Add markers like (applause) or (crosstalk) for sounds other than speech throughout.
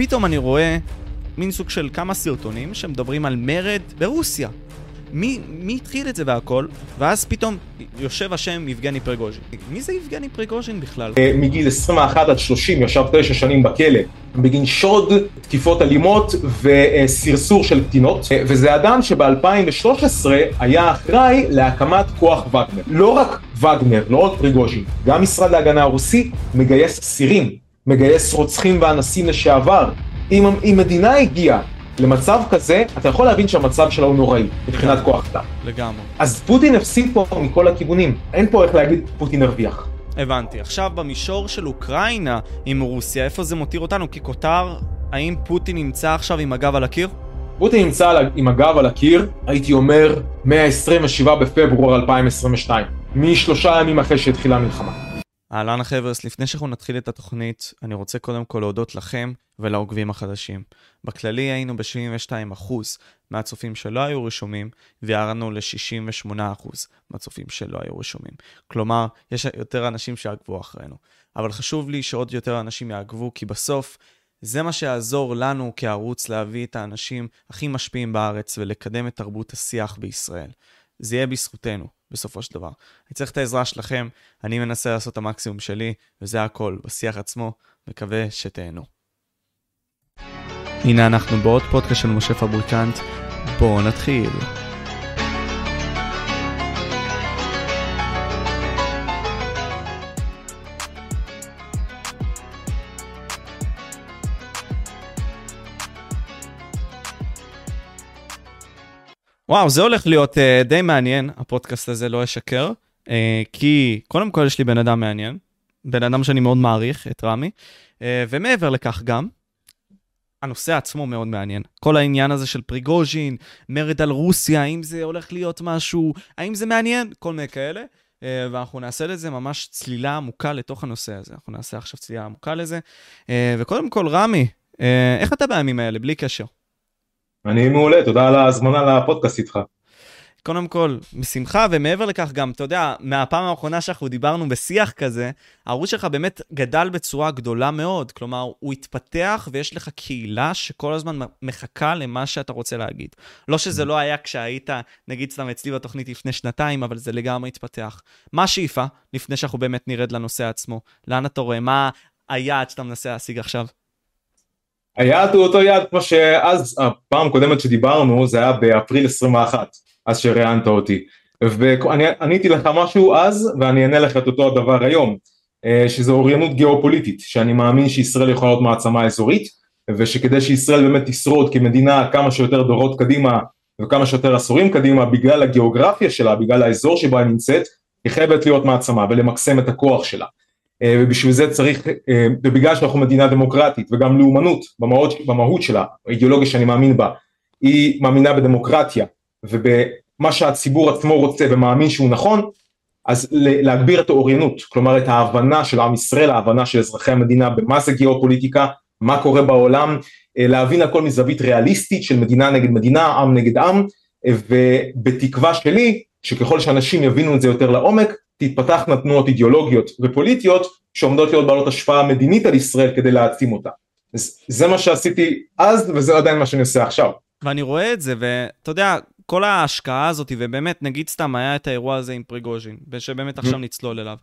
פתאום אני רואה מין סוג של כמה סרטונים שמדברים על מרד ברוסיה. מי, מי התחיל את זה והכל, ואז פתאום יושב השם יבגני פרגוז'ין. מי זה יבגני פרגוז'ין בכלל? אה, מגיל 21 עד 30 ישב תשע שנים בכלא בגין שוד, תקיפות אלימות וסרסור של קטינות אה, וזה אדם שב-2013 היה אחראי להקמת כוח וגנר. לא רק וגנר, לא רק פריגוז'ין, גם משרד להגנה הרוסי מגייס אסירים, מגייס רוצחים ואנסים לשעבר. אם, אם מדינה הגיעה למצב כזה, אתה יכול להבין שהמצב שלה הוא נוראי, מבחינת כוח אדם. לגמרי. אז פוטין הפסיד פה מכל הכיוונים, אין פה איך להגיד פוטין הרוויח. הבנתי. עכשיו במישור של אוקראינה עם רוסיה, איפה זה מותיר אותנו? ככותר, האם פוטין נמצא עכשיו עם הגב על הקיר? פוטין נמצא עם הגב על הקיר, הייתי אומר, מה-27 בפברואר 2022, משלושה ימים אחרי שהתחילה המלחמה. אהלן החבר'ס, לפני שאנחנו נתחיל את התוכנית, אני רוצה קודם כל להודות לכם ולעוקבים החדשים. בכללי היינו ב-72% מהצופים שלא היו רשומים, וירדנו ל-68% מהצופים שלא היו רשומים. כלומר, יש יותר אנשים שיעקבו אחרינו. אבל חשוב לי שעוד יותר אנשים יעקבו, כי בסוף זה מה שיעזור לנו כערוץ להביא את האנשים הכי משפיעים בארץ ולקדם את תרבות השיח בישראל. זה יהיה בזכותנו, בסופו של דבר. אני צריך את העזרה שלכם, אני מנסה לעשות את המקסימום שלי, וזה הכל, בשיח עצמו, מקווה שתהנו. הנה אנחנו בעוד פודקאסט של משה פבריקנט, בואו נתחיל. וואו, זה הולך להיות uh, די מעניין, הפודקאסט הזה לא אשקר, uh, כי קודם כל יש לי בן אדם מעניין, בן אדם שאני מאוד מעריך, את רמי, uh, ומעבר לכך גם, הנושא עצמו מאוד מעניין. כל העניין הזה של פריגוז'ין, מרד על רוסיה, האם זה הולך להיות משהו, האם זה מעניין, כל מיני כאלה. Uh, ואנחנו נעשה לזה ממש צלילה עמוקה לתוך הנושא הזה. אנחנו נעשה עכשיו צלילה עמוקה לזה. Uh, וקודם כל, רמי, uh, איך אתה בימים האלה, בלי קשר? אני מעולה, תודה על ההזמנה לפודקאסט איתך. קודם כל, בשמחה, ומעבר לכך גם, אתה יודע, מהפעם האחרונה שאנחנו דיברנו בשיח כזה, הערוץ שלך באמת גדל בצורה גדולה מאוד. כלומר, הוא התפתח ויש לך קהילה שכל הזמן מחכה למה שאתה רוצה להגיד. לא שזה לא היה כשהיית, נגיד סתם אצלי בתוכנית לפני שנתיים, אבל זה לגמרי התפתח. מה השאיפה, לפני שאנחנו באמת נרד לנושא עצמו? לאן אתה רואה? מה היעד שאתה מנסה להשיג עכשיו? היעד הוא אותו יעד כמו שאז, הפעם הקודמת שדיברנו, זה היה באפריל 21, אז שראיינת אותי. ואני עניתי לך משהו אז, ואני אענה לך את אותו הדבר היום, אה, שזו אוריינות גיאופוליטית, שאני מאמין שישראל יכולה להיות מעצמה אזורית, ושכדי שישראל באמת תשרוד כמדינה כמה שיותר דורות קדימה וכמה שיותר עשורים קדימה, בגלל הגיאוגרפיה שלה, בגלל האזור שבה היא נמצאת, היא חייבת להיות מעצמה ולמקסם את הכוח שלה. אה, ובשביל זה צריך, אה, ובגלל שאנחנו מדינה דמוקרטית וגם לאומנות במהות, במהות שלה, האידיאולוגיה שאני מאמין בה, היא מאמינה בדמוקרטיה ובמה שהציבור עצמו רוצה ומאמין שהוא נכון, אז להגביר את האוריינות, כלומר את ההבנה של עם ישראל, ההבנה של אזרחי המדינה במה זה גיאופוליטיקה, מה קורה בעולם, אה, להבין הכל מזווית ריאליסטית של מדינה נגד מדינה, עם נגד עם, ובתקווה שלי, שככל שאנשים יבינו את זה יותר לעומק, תתפתחנה תנועות אידיאולוגיות ופוליטיות שעומדות להיות בעלות השפעה מדינית על ישראל כדי להעצים אותה. זה מה שעשיתי אז וזה עדיין מה שאני עושה עכשיו. ואני רואה את זה ואתה יודע כל ההשקעה הזאת ובאמת נגיד סתם היה את האירוע הזה עם פריגוז'ין ושבאמת עכשיו נצלול אליו.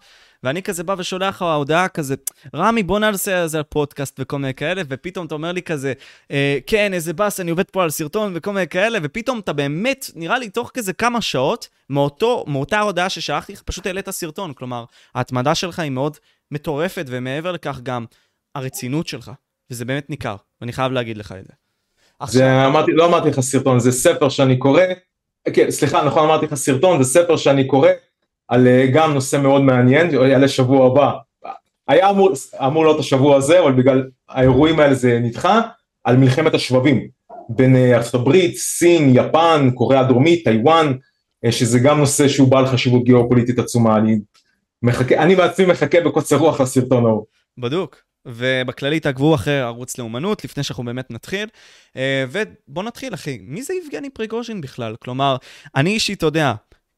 ואני כזה בא ושולח לך הודעה כזה, רמי בוא נעשה איזה פודקאסט וכל מיני כאלה, ופתאום אתה אומר לי כזה, אה, כן, איזה באס, אני עובד פה על סרטון וכל מיני כאלה, ופתאום אתה באמת, נראה לי תוך כזה כמה שעות, מאותו, מאותה הודעה ששלחתי לך, פשוט העלית סרטון. כלומר, ההתמדה שלך היא מאוד מטורפת, ומעבר לכך גם הרצינות שלך, וזה באמת ניכר, ואני חייב להגיד לך את זה. עכשיו... זה אמרתי, לא אמרתי לך סרטון, זה ספר שאני קורא, כן, סליחה, נכון אמרתי לך סרטון, זה ספר שאני קורא, על אה, גם נושא מאוד מעניין, יעלה שבוע הבא, היה אמור, אמור להיות השבוע הזה, אבל בגלל האירועים האלה זה נדחה, על מלחמת השבבים בין אה, ארצות הברית, סין, יפן, קוריאה הדרומית, טיוואן, אה, שזה גם נושא שהוא בעל חשיבות גיאופוליטית עצומה, אני מחכה, אני בעצמי מחכה בקוצר רוח לסרטון ההוא. בדוק. ובכללי תעקבו אחרי ערוץ לאומנות לפני שאנחנו באמת נתחיל. ובוא נתחיל אחי, מי זה יבגני פריגוז'ין בכלל? כלומר, אני אישית, אתה יודע,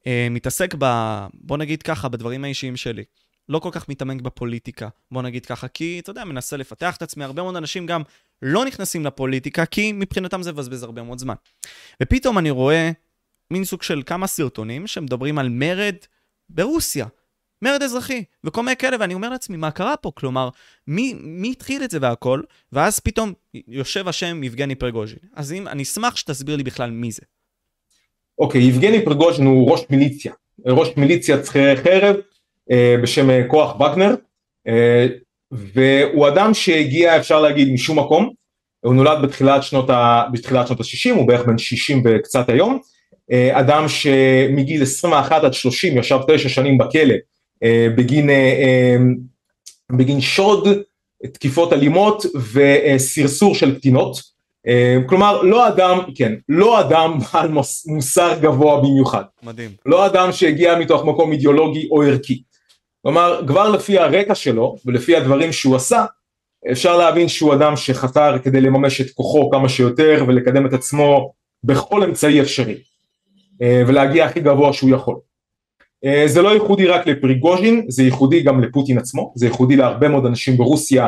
אה, מתעסק ב... בוא נגיד ככה, בדברים האישיים שלי. לא כל כך מתעמק בפוליטיקה, בוא נגיד ככה, כי אתה יודע, מנסה לפתח את עצמי, הרבה מאוד אנשים גם לא נכנסים לפוליטיקה, כי מבחינתם זה מבזבז הרבה מאוד זמן. ופתאום אני רואה מין סוג של כמה סרטונים שמדברים על מרד ברוסיה. מרד אזרחי, וכל מיני כאלה, ואני אומר לעצמי, מה קרה פה? כלומר, מי, מי התחיל את זה והכל? ואז פתאום יושב השם יבגני פרגוז'ין. אז אם, אני אשמח שתסביר לי בכלל מי זה. אוקיי, יבגני פרגוז'ין הוא ראש מיליציה, ראש מיליציית שכירי חרב אה, בשם אה, כוח וגנר, אה, והוא אדם שהגיע, אפשר להגיד, משום מקום, הוא נולד בתחילת שנות ה-60, הוא בערך בן 60 וקצת היום, אה, אדם שמגיל 21 עד 30 ישב תשע שנים בכלא אה, בגין, אה, בגין שוד, תקיפות אלימות וסרסור של קטינות. כלומר לא אדם, כן, לא אדם (laughs) בעל מוסר גבוה במיוחד. מדהים. לא אדם שהגיע מתוך מקום אידיאולוגי או ערכי. כלומר כבר לפי הרקע שלו ולפי הדברים שהוא עשה אפשר להבין שהוא אדם שחתר כדי לממש את כוחו כמה שיותר ולקדם את עצמו בכל אמצעי אפשרי. אה, ולהגיע הכי גבוה שהוא יכול. אה, זה לא ייחודי רק לפריגוז'ין, זה ייחודי גם לפוטין עצמו, זה ייחודי להרבה מאוד אנשים ברוסיה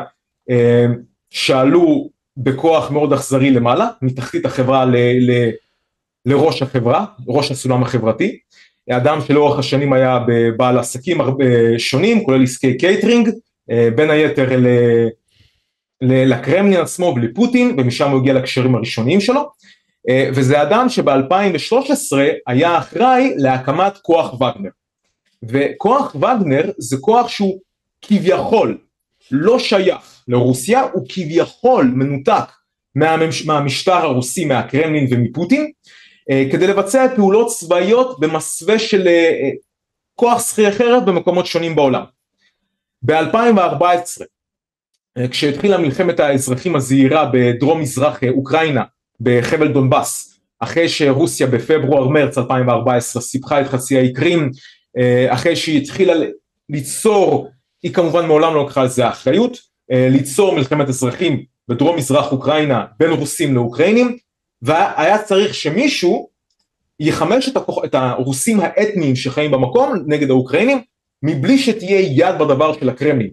אה, שעלו בכוח מאוד אכזרי למעלה, מתחתית החברה ל, ל, לראש החברה, ראש הסולם החברתי, אדם שלאורך השנים היה בעל עסקים הרבה שונים, כולל עסקי קייטרינג, בין היתר ל, ל, לקרמלין עצמו ולפוטין, ומשם הוא הגיע לקשרים הראשוניים שלו, אה, וזה אדם שב-2013 היה אחראי להקמת כוח וגנר. וכוח וגנר זה כוח שהוא כביכול לא שייך לרוסיה, הוא כביכול מנותק מהממש... מהמשטר הרוסי, מהקרמלין ומפוטין, אה, כדי לבצע פעולות צבאיות במסווה של אה, כוח שכיר חרב במקומות שונים בעולם. ב-2014 כשהתחילה מלחמת האזרחים הזהירה בדרום מזרח אוקראינה בחבל דונבאס, אחרי שרוסיה בפברואר-מרץ 2014 סיפחה את חצי האי קרים, אה, אחרי שהיא התחילה ליצור, היא כמובן מעולם לא לקחה על זה אחריות, אה, ליצור מלחמת אזרחים בדרום מזרח אוקראינה בין רוסים לאוקראינים, והיה צריך שמישהו יחמש את, הכוח, את הרוסים האתניים שחיים במקום נגד האוקראינים, מבלי שתהיה יד בדבר של הקרמלין.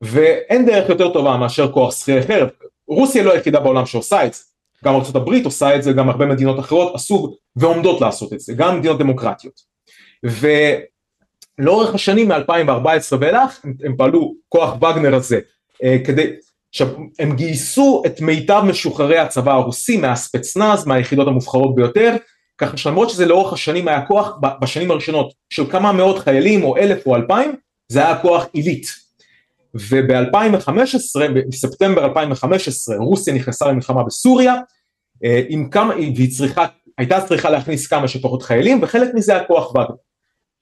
ואין דרך יותר טובה מאשר כוח שכירי חרב, רוסיה לא היחידה בעולם שעושה את זה, גם ארה"ב עושה את זה, גם הרבה מדינות אחרות עשו ועומדות לעשות את זה, גם מדינות דמוקרטיות. ולאורך השנים מ-2014 ואילך הם, הם פעלו כוח וגנר הזה אה, כדי, עכשיו הם גייסו את מיטב משוחררי הצבא הרוסי מהספצנז, מהיחידות המובחרות ביותר, ככה שלמרות שזה לאורך השנים היה כוח בשנים הראשונות של כמה מאות חיילים או אלף או אלפיים, זה היה כוח עילית. וב-2015, בספטמבר 2015, רוסיה נכנסה למלחמה בסוריה, אה, עם כמה, והיא צריכה, הייתה צריכה להכניס כמה שפחות חיילים וחלק מזה הכוח וגנר.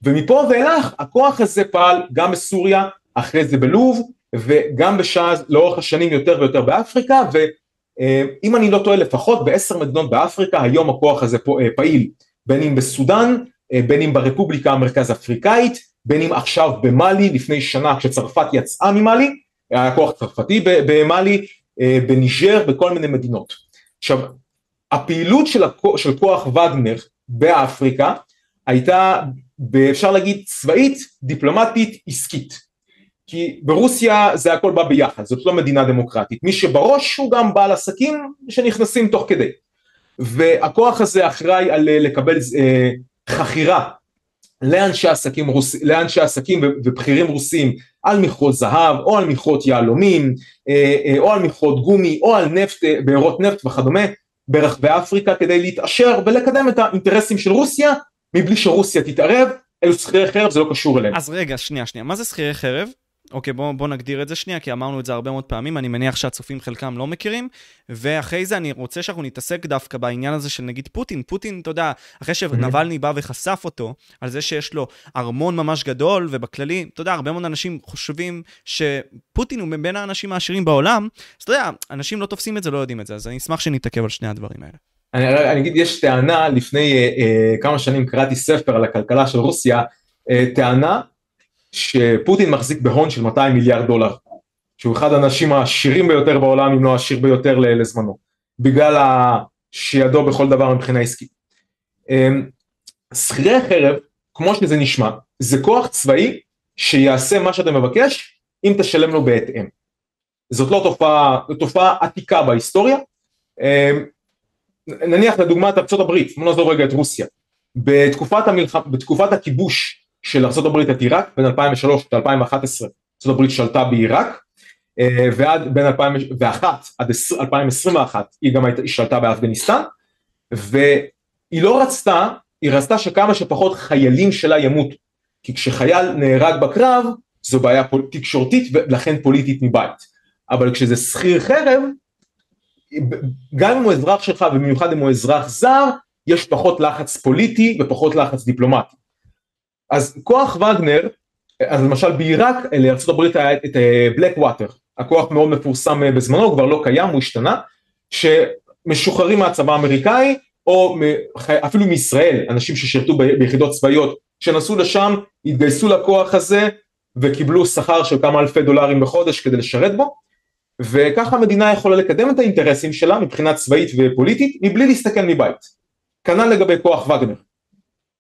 ומפה ואילך הכוח הזה פעל גם בסוריה, אחרי זה בלוב וגם בשעה לאורך השנים יותר ויותר באפריקה ואם אני לא טועה לפחות בעשר מדינות באפריקה היום הכוח הזה אה, פעיל בין אם בסודאן, אה, בין אם ברפובליקה המרכז אפריקאית, בין אם עכשיו במאלי לפני שנה כשצרפת יצאה ממאלי, היה כוח צרפתי במאלי, בניג'ר, בכל מיני מדינות. עכשיו הפעילות של, הכוח, של כוח וגנר באפריקה הייתה אפשר להגיד צבאית, דיפלומטית, עסקית. כי ברוסיה זה הכל בא ביחד, זאת לא מדינה דמוקרטית. מי שבראש הוא גם בעל עסקים שנכנסים תוך כדי. והכוח הזה אחראי על אה, לקבל אה, חכירה לאנשי עסקים, רוס, לאנשי עסקים ובכירים רוסים על מכרות זהב או על מכרות יהלומים אה, אה, או על מכרות גומי או על נפט, אה, בארות נפט וכדומה ברחבי אפריקה כדי להתעשר ולקדם את האינטרסים של רוסיה מבלי שרוסיה תתערב, אלו שכירי חרב זה לא קשור אליהם. אז רגע, שנייה, שנייה, מה זה שכירי חרב? אוקיי, בוא, בוא נגדיר את זה שנייה, כי אמרנו את זה הרבה מאוד פעמים, אני מניח שהצופים חלקם לא מכירים, ואחרי זה אני רוצה שאנחנו נתעסק דווקא בעניין הזה של נגיד פוטין. פוטין, אתה יודע, אחרי שנבלני בא וחשף אותו, על זה שיש לו ארמון ממש גדול, ובכללי, אתה יודע, הרבה מאוד אנשים חושבים שפוטין הוא בין האנשים העשירים בעולם, אז אתה יודע, אנשים לא תופסים את זה, לא יודעים את זה, אז אני אשמח שנתעכב על שני הדברים האלה. אני, אני אגיד, יש טענה, לפני אה, אה, כמה שנים קראתי ספר על הכלכלה של רוסיה, אה, טענה שפוטין מחזיק בהון של 200 מיליארד דולר, שהוא אחד האנשים העשירים ביותר בעולם, אם לא העשיר ביותר לזמנו, בגלל שידו בכל דבר מבחינה עסקית. אמ, שכירי חרב, כמו שזה נשמע, זה כוח צבאי שיעשה מה שאתה מבקש, אם תשלם לו בהתאם. זאת לא תופעה, זו תופעה עתיקה בהיסטוריה. נניח לדוגמת ארצות הברית, בוא נעזוב רגע את רוסיה. בתקופת, המלח... בתקופת הכיבוש של ארצות הברית את עיראק, בין 2003 ל-2011, ארצות הברית שלטה בעיראק, אה, ועד בין 2001 עד 2021 היא גם הייתה, היא שלטה באפגניסטן, והיא לא רצתה, היא רצתה שכמה שפחות חיילים שלה ימותו, כי כשחייל נהרג בקרב זו בעיה. תקשורתית ולכן פוליטית מבית, אבל כשזה שכיר חרב, גם אם הוא אזרח שלך ובמיוחד אם הוא אזרח זר, יש פחות לחץ פוליטי ופחות לחץ דיפלומטי. אז כוח וגנר, אז למשל בעיראק לארה"ב היה את בלק אה, ווטר, הכוח מאוד מפורסם אה, בזמנו, הוא כבר לא קיים, הוא השתנה, שמשוחררים מהצבא האמריקאי, או אפילו מישראל, אנשים ששירתו ביחידות צבאיות, שנסעו לשם, התגייסו לכוח הזה, וקיבלו שכר של כמה אלפי דולרים בחודש כדי לשרת בו, וככה המדינה יכולה לקדם את האינטרסים שלה מבחינה צבאית ופוליטית, מבלי להסתכל מבית. כנ"ל לגבי כוח וגנר.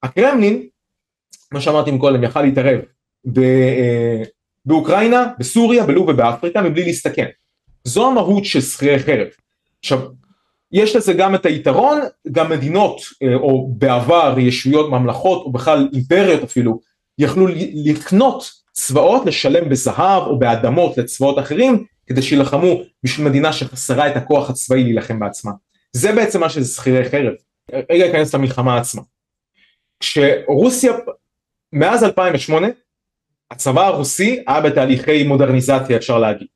הקרמלין, מה שאמרתי מקודם, יכל להתערב אה, באוקראינה, בסוריה, בלוב ובאפריקה מבלי להסתכן. זו המהות של שכירי חרב. עכשיו, יש לזה גם את היתרון, גם מדינות, אה, או בעבר ישויות, ממלכות, או בכלל אימפריות אפילו, יכלו לקנות צבאות, לשלם בזהב או באדמות לצבאות אחרים, כדי שילחמו בשביל מדינה שחסרה את הכוח הצבאי להילחם בעצמה. זה בעצם מה שזה שכירי חרב. רגע אכנס למלחמה עצמה. כשרוסיה, מאז 2008, הצבא הרוסי היה בתהליכי מודרניזציה אפשר להגיד.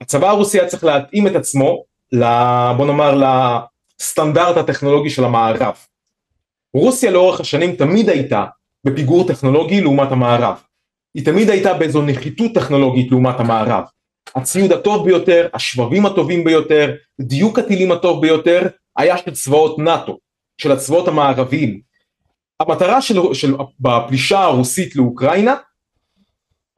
הצבא הרוסי היה צריך להתאים את עצמו, בוא נאמר לסטנדרט הטכנולוגי של המערב. רוסיה לאורך השנים תמיד הייתה בפיגור טכנולוגי לעומת המערב. היא תמיד הייתה באיזו נחיתות טכנולוגית לעומת המערב. הציוד הטוב ביותר, השבבים הטובים ביותר, דיוק הטילים הטוב ביותר, היה של צבאות נאט"ו. של הצבאות המערביים. המטרה של, של, בפלישה הרוסית לאוקראינה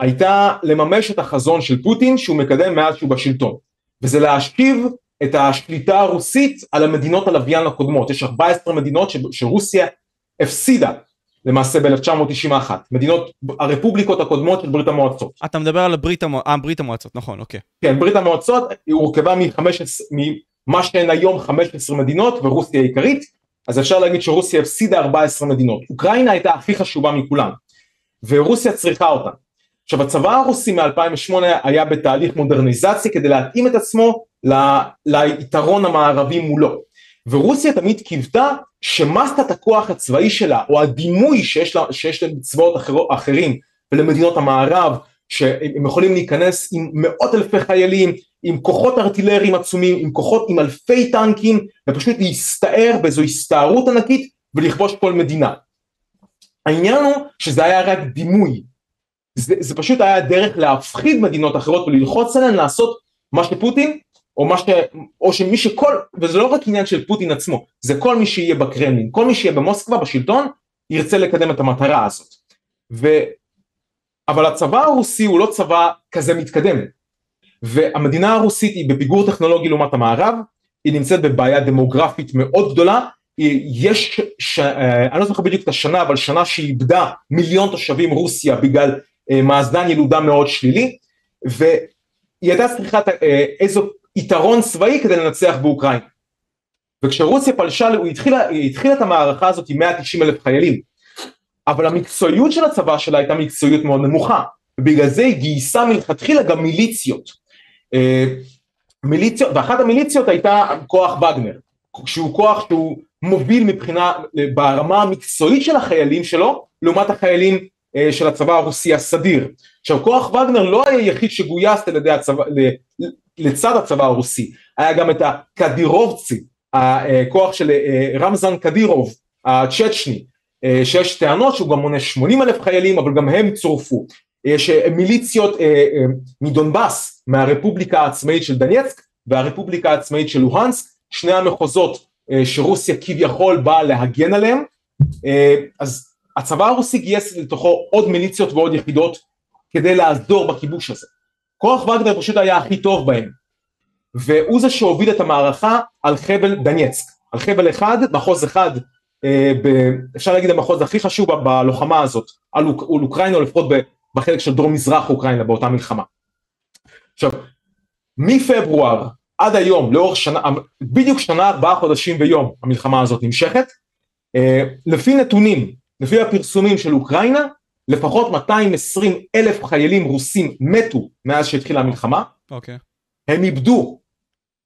הייתה לממש את החזון של פוטין שהוא מקדם מאז שהוא בשלטון וזה להשכיב את השליטה הרוסית על המדינות הלוויין הקודמות יש 14 מדינות ש, שרוסיה הפסידה למעשה ב-1991 מדינות הרפובליקות הקודמות של ברית המועצות. אתה מדבר על ברית, המוע... אה, ברית המועצות נכון אוקיי. כן ברית המועצות היא הורכבה ממה שהן היום 15 מדינות ורוסיה העיקרית אז אפשר להגיד שרוסיה הפסידה 14 מדינות. אוקראינה הייתה הכי חשובה מכולן, ורוסיה צריכה אותה. עכשיו הצבא הרוסי מ-2008 היה בתהליך מודרניזציה כדי להתאים את עצמו ל- ליתרון המערבי מולו. ורוסיה תמיד קיוותה שמסת הכוח הצבאי שלה, או הדימוי שיש, לה, שיש לצבאות אחר, אחרים ולמדינות המערב, שהם יכולים להיכנס עם מאות אלפי חיילים, עם כוחות ארטילריים עצומים, עם כוחות עם אלפי טנקים, ופשוט להסתער באיזו הסתערות ענקית ולכבוש כל מדינה. העניין הוא שזה היה רק דימוי, זה, זה פשוט היה דרך להפחיד מדינות אחרות וללחוץ עליהן לעשות מה שפוטין, או, ש, או שמי שכל, וזה לא רק עניין של פוטין עצמו, זה כל מי שיהיה בקרמלין, כל מי שיהיה במוסקבה בשלטון, ירצה לקדם את המטרה הזאת. ו, אבל הצבא הרוסי הוא לא צבא כזה מתקדם, והמדינה הרוסית היא בפיגור טכנולוגי לעומת המערב, היא נמצאת בבעיה דמוגרפית מאוד גדולה, יש, ש... אה, אני לא זוכר בדיוק את השנה, אבל שנה שאיבדה מיליון תושבים רוסיה בגלל אה, מאזן ילודה מאוד שלילי, והיא הייתה צריכה אה, איזו יתרון צבאי כדי לנצח באוקראינה. וכשרוסיה פלשה, היא התחילה, היא התחילה את המערכה הזאת עם 190 אלף חיילים, אבל המקצועיות של הצבא שלה הייתה מקצועיות מאוד נמוכה, ובגלל זה היא גייסה מלכתחילה גם מיליציות. אה, מיליציות, ואחת המיליציות הייתה כוח וגנר, שהוא כוח שהוא מוביל מבחינה, ברמה המקצועית של החיילים שלו, לעומת החיילים אה, של הצבא הרוסי הסדיר. עכשיו כוח וגנר לא היה היחיד שגויס על ידי הצבא, לצד הצבא הרוסי, היה גם את הקדירובצי, הכוח של אה, רמזן קדירוב, הצ'צ'ני, שיש טענות שהוא גם מונה 80 אלף חיילים אבל גם הם צורפו. יש מיליציות מדונבאס מהרפובליקה העצמאית של דנייצק והרפובליקה העצמאית של לוהנסק, שני המחוזות אה, שרוסיה כביכול באה להגן עליהם, אה, אז הצבא הרוסי גייס לתוכו עוד מיליציות ועוד יחידות כדי לעזור בכיבוש הזה. כוח וגנר פשוט היה הכי טוב בהם, והוא זה שהוביל את המערכה על חבל דנייצק, על חבל אחד, מחוז אחד, אה, אפשר להגיד המחוז הכי חשוב בלוחמה הזאת, על אוקראינה, או לפחות בחלק של דרום מזרח אוקראינה באותה מלחמה. עכשיו, מפברואר עד היום, לאורך שנה, בדיוק שנה ארבעה חודשים ויום המלחמה הזאת נמשכת, אה, לפי נתונים, לפי הפרסומים של אוקראינה, לפחות 220 אלף חיילים רוסים מתו מאז שהתחילה המלחמה. אוקיי. Okay. הם איבדו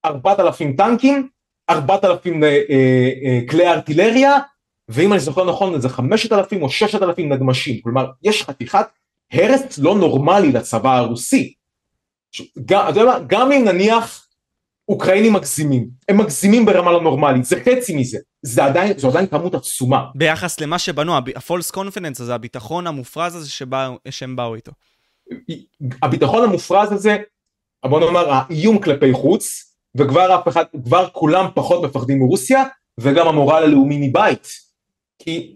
4,000 טנקים, 4,000 אה, אה, אה, כלי ארטילריה, ואם אני זוכר נכון זה 5,000 או 6,000 נגמשים. כלומר, יש חתיכת הרס לא נורמלי לצבא הרוסי. גם, גם אם נניח אוקראינים מגזימים, הם מגזימים ברמה לא נורמלית, זה חצי מזה, זה עדיין, זו עדיין כמות עצומה. ביחס למה שבנו, ה-false confidence הזה, הביטחון המופרז הזה שבא, שהם באו איתו. הביטחון המופרז הזה, בוא נאמר האיום כלפי חוץ, וכבר אף אחד, כבר כולם פחות מפחדים מרוסיה, וגם המורל הלאומי מבית. כי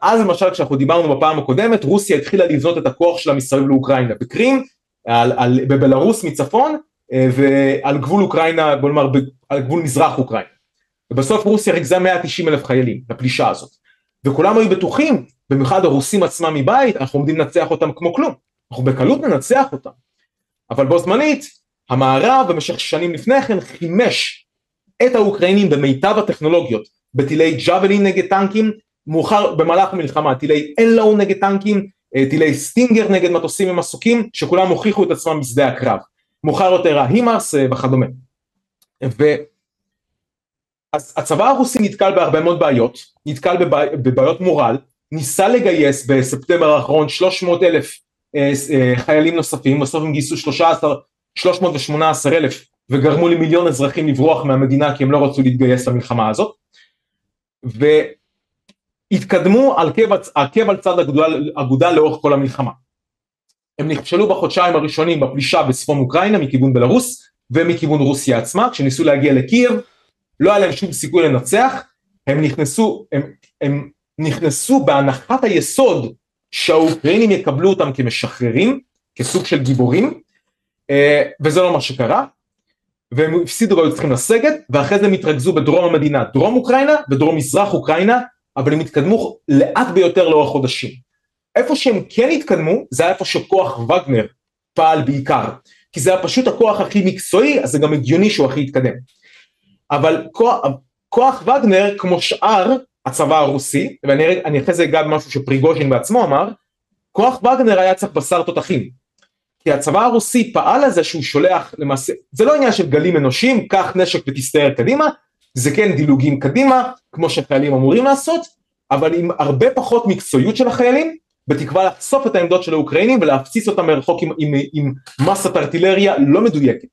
אז למשל כשאנחנו דיברנו בפעם הקודמת, רוסיה התחילה לבנות את הכוח שלה מסביב לאוקראינה, בקרים, על, על, בבלארוס מצפון, אה, ועל גבול אוקראינה, בוא נאמר, על גבול מזרח אוקראינה. ובסוף רוסיה ריכזה 190 אלף חיילים לפלישה הזאת. וכולם היו בטוחים, במיוחד הרוסים עצמם מבית, אנחנו עומדים לנצח אותם כמו כלום. אנחנו בקלות ננצח אותם. אבל בו זמנית, המערב במשך שנים לפני כן חימש את האוקראינים במיטב הטכנולוגיות, בטילי ג'אבלין נגד טנקים, מאוחר במהלך המלחמה, טילי אנלואו נגד טנקים, אה, טילי סטינגר נגד מטוסים ומסוקים, שכולם הוכיחו את עצמם בשדה הקרב. מאוחר יותר ההימארס אה, וכדומה. ו... אז הצבא הרוסי נתקל בהרבה מאוד בעיות, נתקל בבע... בבעיות מורל, ניסה לגייס בספטמבר האחרון 300 אלף אה, אה, חיילים נוספים, בסוף הם גייסו 13, 318 אלף וגרמו למיליון אזרחים לברוח מהמדינה כי הם לא רצו להתגייס למלחמה הזאת והתקדמו עקב על צד אגודל לאורך כל המלחמה. הם נכשלו בחודשיים הראשונים בפלישה בצפון אוקראינה מכיוון בלרוס ומכיוון רוסיה עצמה, כשניסו להגיע לקייב לא היה להם שום סיכוי לנצח, הם נכנסו, הם, הם נכנסו בהנחת היסוד שהאוקראינים יקבלו אותם כמשחררים, כסוג של גיבורים, אה, וזה לא מה שקרה, והם הפסידו והיו צריכים לסגת, ואחרי זה הם התרכזו בדרום המדינה, דרום אוקראינה ודרום מזרח אוקראינה, אבל הם התקדמו לאט ביותר לאורך חודשים. איפה שהם כן התקדמו זה היה איפה שכוח וגנר פעל בעיקר. כי זה היה פשוט הכוח הכי מקצועי אז זה גם הגיוני שהוא הכי התקדם אבל כוח, כוח וגנר כמו שאר הצבא הרוסי ואני אחרי זה אגע במשהו שפריגוז'ין בעצמו אמר כוח וגנר היה צריך בשר תותחים כי הצבא הרוסי פעל על זה שהוא שולח למעשה זה לא עניין של גלים אנושיים קח נשק ותסתער קדימה זה כן דילוגים קדימה כמו שחיילים אמורים לעשות אבל עם הרבה פחות מקצועיות של החיילים בתקווה לחשוף את העמדות של האוקראינים ולהפציץ אותם מרחוק עם, עם, עם מסת ארטילריה לא מדויקת.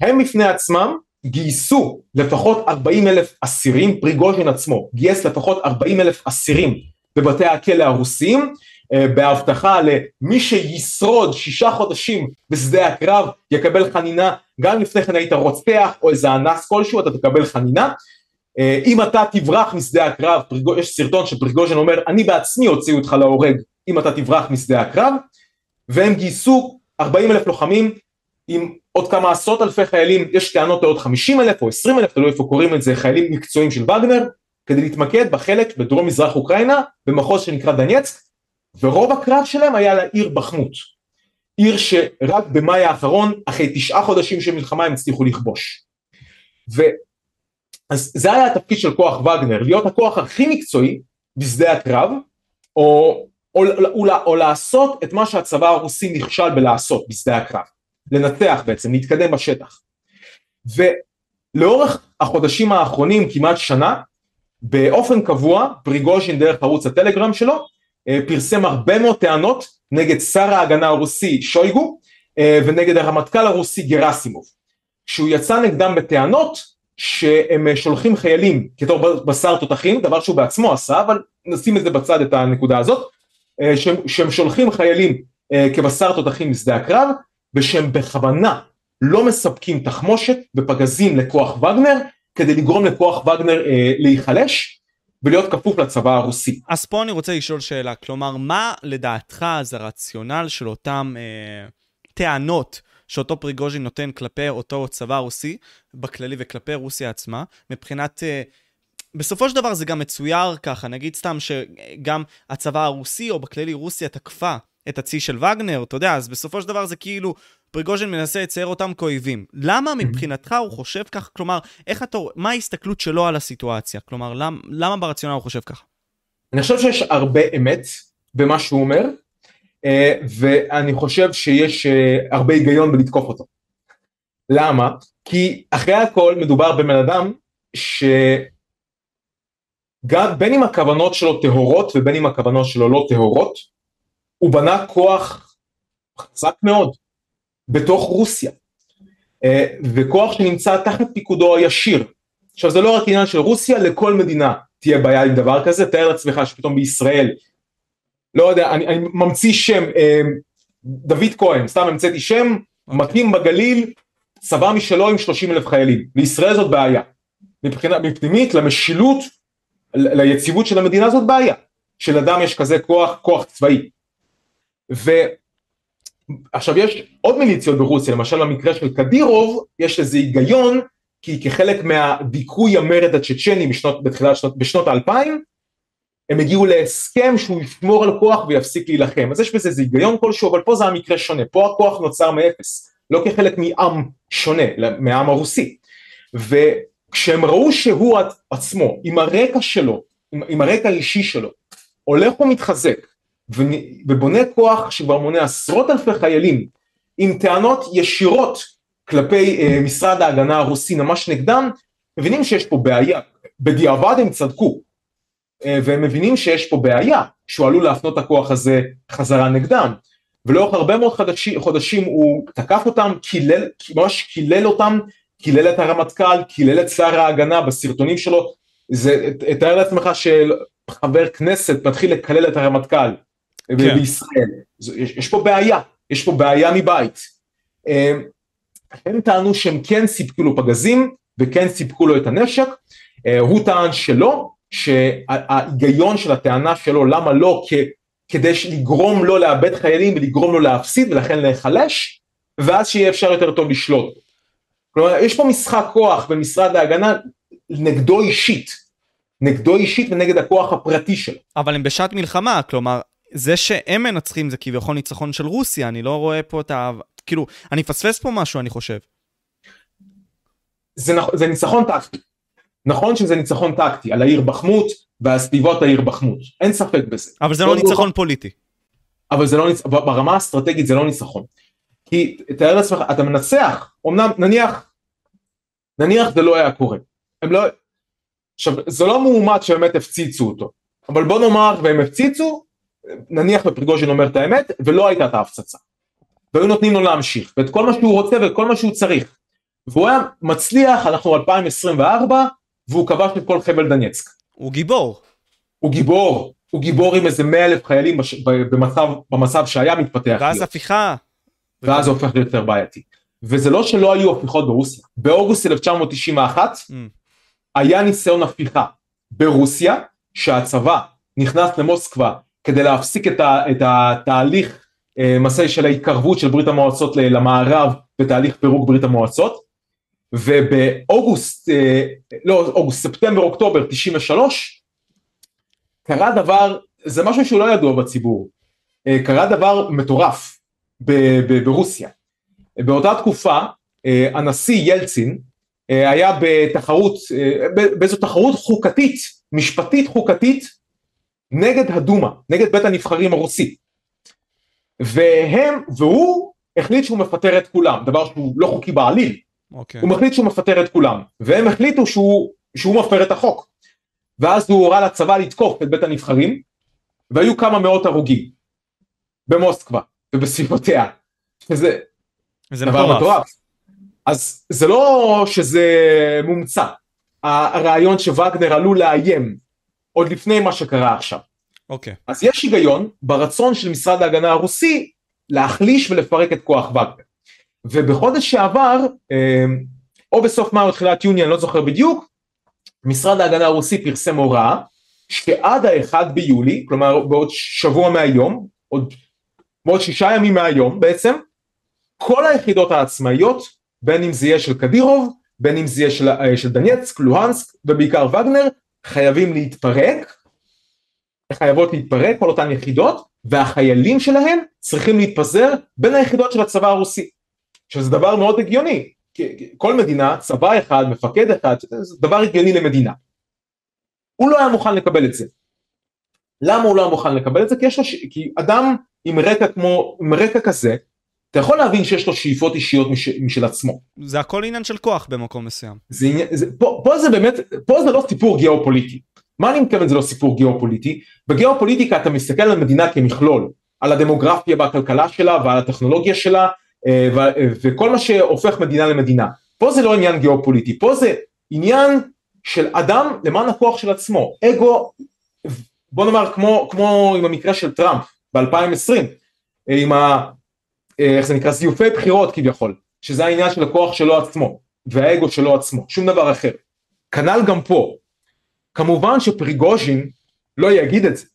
והם בפני עצמם גייסו לפחות 40 אלף אסירים, פריגוז'ין עצמו גייס לפחות 40 אלף אסירים בבתי הכלא הרוסיים אה, בהבטחה למי שישרוד שישה חודשים בשדה הקרב יקבל חנינה גם לפני כן היית רוצח או איזה אנס כלשהו אתה תקבל חנינה. אה, אם אתה תברח משדה הקרב, יש סרטון שפריגוז'ן אומר אני בעצמי אוציא אותך להורג אם אתה תברח משדה הקרב. והם גייסו 40 אלף לוחמים עם עוד כמה עשרות אלפי חיילים, יש טענות לעוד 50 אלף או 20 אלף, תלוי איפה קוראים את זה, חיילים מקצועיים של וגנר, כדי להתמקד בחלק בדרום מזרח אוקראינה, במחוז שנקרא דנייצק, ורוב הקרב שלהם היה לעיר בחמות. עיר שרק במאי האחרון, אחרי תשעה חודשים של מלחמה הם הצליחו לכבוש. אז זה היה התפקיד של כוח וגנר, להיות הכוח הכי מקצועי בשדה הקרב, או, או, או, או, או לעשות את מה שהצבא הרוסי נכשל בלעשות בשדה הקרב, לנתח בעצם, להתקדם בשטח. ולאורך החודשים האחרונים, כמעט שנה, באופן קבוע, פריגוז'ין דרך ערוץ הטלגרם שלו, אה, פרסם הרבה מאוד טענות נגד שר ההגנה הרוסי שויגו, אה, ונגד הרמטכ"ל הרוסי גרסימוב. כשהוא יצא נגדם בטענות, שהם שולחים חיילים כתור בשר תותחים, דבר שהוא בעצמו עשה, אבל נשים את זה בצד את הנקודה הזאת, אה, שהם, שהם שולחים חיילים כבשר תותחים משדה הקרב, ושהם בכוונה לא מספקים תחמושת ופגזים לכוח וגנר, כדי לגרום לכוח וגנר אה, להיחלש ולהיות כפוף לצבא הרוסי. אז פה אני רוצה לשאול שאלה, כלומר, מה לדעתך זה הרציונל של אותם אה, טענות שאותו פריגוז'ין נותן כלפי אותו צבא רוסי, בכללי וכלפי רוסיה עצמה, מבחינת... Uh, בסופו של דבר זה גם מצויר ככה, נגיד סתם שגם הצבא הרוסי, או בכללי רוסיה תקפה את הצי של וגנר, אתה יודע, אז בסופו של דבר זה כאילו פריגוז'ין מנסה לצייר אותם כאויבים. למה מבחינתך הוא חושב כך? כלומר, איך אתה, מה ההסתכלות שלו על הסיטואציה? כלומר, למ, למה ברציונל הוא חושב ככה? אני חושב שיש הרבה אמת במה שהוא אומר, אה, ואני חושב שיש אה, הרבה היגיון בלתקוף אותו. למה? כי אחרי הכל מדובר בבן אדם שבין אם הכוונות שלו טהורות ובין אם הכוונות שלו לא טהורות, הוא בנה כוח חזק מאוד בתוך רוסיה, אה, וכוח שנמצא תחת פיקודו הישיר. עכשיו זה לא רק עניין של רוסיה, לכל מדינה תהיה בעיה עם דבר כזה, תאר לעצמך שפתאום בישראל, לא יודע, אני, אני ממציא שם, אה, דוד כהן, סתם המצאתי שם. אוקיי. מקים בגליל צבא משלו עם 30 אלף חיילים, לישראל זאת בעיה, מבחינה פנימית למשילות, ליציבות של המדינה זאת בעיה, שלאדם יש כזה כוח, כוח צבאי. ועכשיו יש עוד מיליציות ברוסיה, למשל במקרה של קדירוב, יש לזה היגיון, כי כחלק מהדיכוי המרד הצ'צ'ני בשנות, בתחילת שנות, בשנות האלפיים, הם הגיעו להסכם שהוא ישמור על כוח ויפסיק להילחם, אז יש בזה איזה היגיון כלשהו, אבל פה זה המקרה שונה, פה הכוח נוצר מאפס, לא כחלק מעם שונה, מהעם הרוסי, וכשהם ראו שהוא עצמו, עם הרקע שלו, עם, עם הרקע האישי שלו, הולך ומתחזק, ובונה כוח שכבר מונה עשרות אלפי חיילים עם טענות ישירות כלפי uh, משרד ההגנה הרוסי ממש נגדם, מבינים שיש פה בעיה, בדיעבד הם צדקו, uh, והם מבינים שיש פה בעיה שהוא עלול להפנות את הכוח הזה חזרה נגדם, ולאורך הרבה מאוד חדשים, חודשים הוא תקף אותם, קילל, ממש קילל אותם, קילל את הרמטכ"ל, קילל את שר ההגנה בסרטונים שלו, זה, תאר לעצמך שחבר כנסת מתחיל לקלל את הרמטכ"ל, כן. בישראל. יש, יש פה בעיה, יש פה בעיה מבית. אה, הם טענו שהם כן סיפקו לו פגזים וכן סיפקו לו את הנשק, אה, הוא טען שלא, שההיגיון של הטענה שלו למה לא כ, כדי לגרום לו לאבד חיילים ולגרום לו להפסיד ולכן להיחלש, ואז שיהיה אפשר יותר טוב לשלוט. כלומר יש פה משחק כוח במשרד להגנה נגדו אישית, נגדו אישית ונגד הכוח הפרטי שלו. אבל הם בשעת מלחמה, כלומר זה שהם מנצחים זה כביכול ניצחון של רוסיה, אני לא רואה פה את ה... כאילו, אני מפספס פה משהו, אני חושב. זה, זה ניצחון טקטי. נכון שזה ניצחון טקטי על העיר בחמות ועל סביבות העיר בחמות, אין ספק בזה. אבל זה לא ניצחון פוליטי. אבל זה לא ניצחון, ברמה האסטרטגית זה לא ניצחון. כי תאר לעצמך, אתה מנצח, אמנם נניח, נניח זה לא היה קורה. הם לא, עכשיו זה לא מאומת שבאמת הפציצו אותו, אבל בוא נאמר והם הפציצו, נניח ופריגוז'ין אומר את האמת, ולא הייתה את ההפצצה. והיו נותנים לו להמשיך, ואת כל מה שהוא רוצה ואת כל מה שהוא צריך. והוא היה מצליח, אנחנו 2024, והוא כבש את כל חבל דניאצק. הוא גיבור. הוא גיבור, הוא גיבור עם איזה 100 אלף חיילים בש... במצב, במצב שהיה מתפתח. ואז להיות. הפיכה. ואז זה הופך להיות יותר בעייתי. וזה לא שלא היו הפיכות ברוסיה. באוגוסט 1991 mm. היה ניסיון הפיכה ברוסיה, שהצבא נכנס למוסקבה כדי להפסיק את, ה, את התהליך אה, מסע של ההתקרבות של ברית המועצות למערב בתהליך פירוק ברית המועצות ובאוגוסט, אה, לא אוגוסט, ספטמבר אוקטובר 93 קרה דבר, זה משהו שהוא לא ידוע בציבור, אה, קרה דבר מטורף ברוסיה. באותה תקופה הנשיא ילצין היה בתחרות, באיזו תחרות חוקתית, משפטית חוקתית נגד הדומה, נגד בית הנבחרים הרוסי. והם, והוא החליט שהוא מפטר את כולם, דבר שהוא לא חוקי בעליל. Okay. אוקיי. הוא מחליט שהוא מפטר את כולם, והם החליטו שהוא, שהוא מפר את החוק. ואז הוא הורה לצבא לתקוף את בית הנבחרים, והיו כמה מאות הרוגים. במוסקבה ובסביבותיה. שזה דבר מטורף. אז זה לא שזה מומצא. הרעיון שווגנר עלול לאיים עוד לפני מה שקרה עכשיו. אוקיי. Okay. אז יש היגיון ברצון של משרד ההגנה הרוסי להחליש ולפרק את כוח וגנר. ובחודש שעבר, אמ, או בסוף מאי או תחילת יוני, אני לא זוכר בדיוק, משרד ההגנה הרוסי פרסם הוראה שעד האחד ביולי, כלומר בעוד שבוע מהיום, עוד, בעוד שישה ימים מהיום בעצם, כל היחידות העצמאיות, בין אם זה יהיה של קדירוב, בין אם זה יהיה של, אה, של דנייצק, לוהנסק ובעיקר וגנר, חייבים להתפרק, חייבות להתפרק כל אותן יחידות, והחיילים שלהם צריכים להתפזר בין היחידות של הצבא הרוסי. שזה דבר מאוד הגיוני, כל מדינה, צבא אחד, מפקד אחד, זה דבר הגיוני למדינה. הוא לא היה מוכן לקבל את זה. למה הוא לא היה מוכן לקבל את זה? כי, יש כי אדם עם רקע כמו, עם רקע כזה, אתה יכול להבין שיש לו שאיפות אישיות מש, משל עצמו. זה הכל עניין של כוח במקום מסוים. זה, זה, פה, פה זה באמת, פה זה לא סיפור גיאופוליטי. מה אני מתכוון זה לא סיפור גיאופוליטי? בגיאופוליטיקה אתה מסתכל על המדינה כמכלול, על הדמוגרפיה והכלכלה שלה ועל הטכנולוגיה שלה אה, וכל מה שהופך מדינה למדינה. פה זה לא עניין גיאופוליטי, פה זה עניין של אדם למען הכוח של עצמו, אגו, בוא נאמר כמו, כמו עם המקרה של טראמפ ב-2020, עם ה... אה, איך זה נקרא? זיופי בחירות כביכול, שזה העניין של הכוח שלו עצמו, והאגו שלו עצמו, שום דבר אחר. כנ"ל גם פה. כמובן שפריגוז'ין לא יגיד את זה.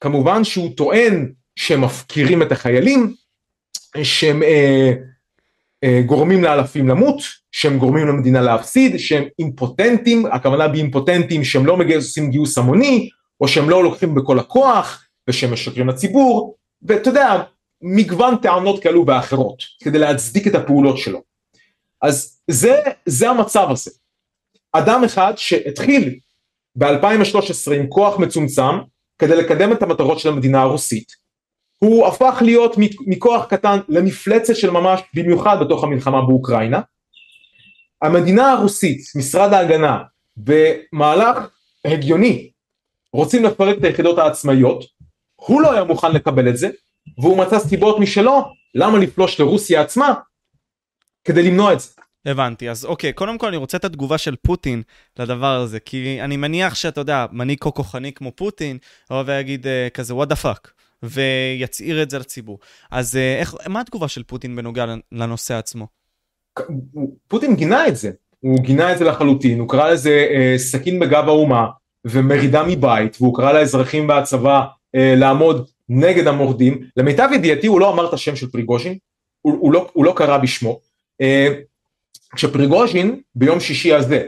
כמובן שהוא טוען שהם מפקירים את החיילים, שהם אה, אה, גורמים לאלפים למות, שהם גורמים למדינה להפסיד, שהם אימפוטנטים, הכוונה באימפוטנטים שהם לא מגייסים גיוס המוני, או שהם לא לוקחים בכל הכוח, ושהם משקרים לציבור, ואתה יודע, מגוון טענות כאלו ואחרות, כדי להצדיק את הפעולות שלו. אז זה, זה המצב הזה. אדם אחד שהתחיל ב-2013 עם כוח מצומצם, כדי לקדם את המטרות של המדינה הרוסית, הוא הפך להיות מכוח קטן למפלצת של ממש במיוחד בתוך המלחמה באוקראינה. המדינה הרוסית, משרד ההגנה, במהלך הגיוני רוצים לפרק את היחידות העצמאיות, הוא לא היה מוכן לקבל את זה, והוא מצא סיבות משלו למה לפלוש לרוסיה עצמה כדי למנוע את זה. הבנתי, אז אוקיי, קודם כל אני רוצה את התגובה של פוטין לדבר הזה, כי אני מניח שאתה יודע, מנהיג כה כוחני כמו פוטין, הוא ויגיד uh, כזה, what the fuck, ויצהיר את זה לציבור. אז uh, איך, מה התגובה של פוטין בנוגע לנושא עצמו? פוטין גינה את זה, הוא גינה את זה לחלוטין, הוא קרא לזה uh, סכין בגב האומה ומרידה מבית, והוא קרא לאזרחים והצבא uh, לעמוד נגד המורדים, למיטב ידיעתי הוא לא אמר את השם של פריגוז'ין, הוא, הוא, לא, הוא לא קרא בשמו, uh, כשפריגוז'ין ביום שישי הזה,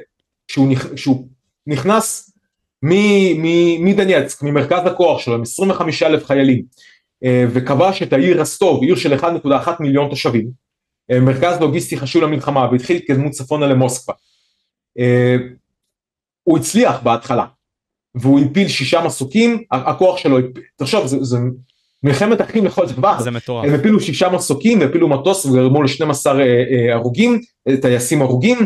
כשהוא, נכ, כשהוא נכנס מדנייצק, ממרכז הכוח שלו, עם 25 אלף חיילים, אה, וכבש את העיר רסטוב, עיר של 1.1 מיליון תושבים, אה, מרכז לוגיסטי חשוב למלחמה, והתחיל התקדמות צפונה למוסקבה. אה, הוא הצליח בהתחלה, והוא הפיל שישה מסוקים, הכוח שלו, תחשוב, זה, זה מלחמת אחים לכל דבר, זה מטורף, הם הפילו שישה מסוקים, הפילו מטוס וגרמו ל-12 הרוגים, טייסים הרוגים,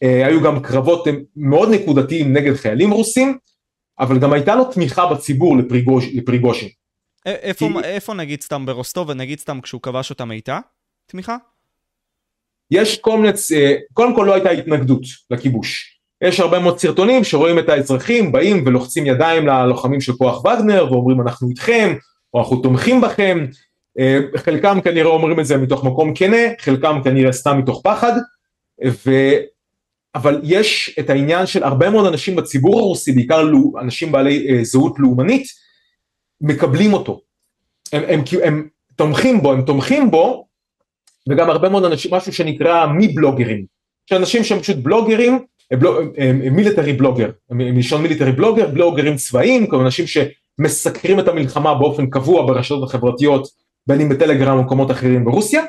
היו גם קרבות מאוד נקודתיים נגד חיילים רוסים, אבל גם הייתה לו תמיכה בציבור לפריגוש, לפריגושין. איפה, כי... איפה נגיד סתם ברוסטוב, ונגיד סתם כשהוא כבש אותם הייתה תמיכה? יש כל מיני, אה, קודם כל לא הייתה התנגדות לכיבוש. יש הרבה מאוד סרטונים שרואים את האזרחים באים ולוחצים ידיים ללוחמים של כוח וגנר ואומרים אנחנו איתכם או אנחנו תומכים בכם. אה, חלקם כנראה אומרים את זה מתוך מקום כנה, חלקם כנראה סתם מתוך פחד. ו... אבל יש את העניין של הרבה מאוד אנשים בציבור הרוסי, בעיקר אנשים בעלי אה, זהות לאומנית, מקבלים אותו. הם, הם, הם, הם תומכים בו, הם תומכים בו, וגם הרבה מאוד אנשים, משהו שנקרא מי בלוגרים. שאנשים שהם פשוט בלוגרים, הם, הם מיליטרי בלוגר, מלשון מיליטרי בלוגר, בלוגרים צבאיים, כל אנשים שמסקרים את המלחמה באופן קבוע ברשתות החברתיות, בין אם בטלגרם או במקומות אחרים ברוסיה,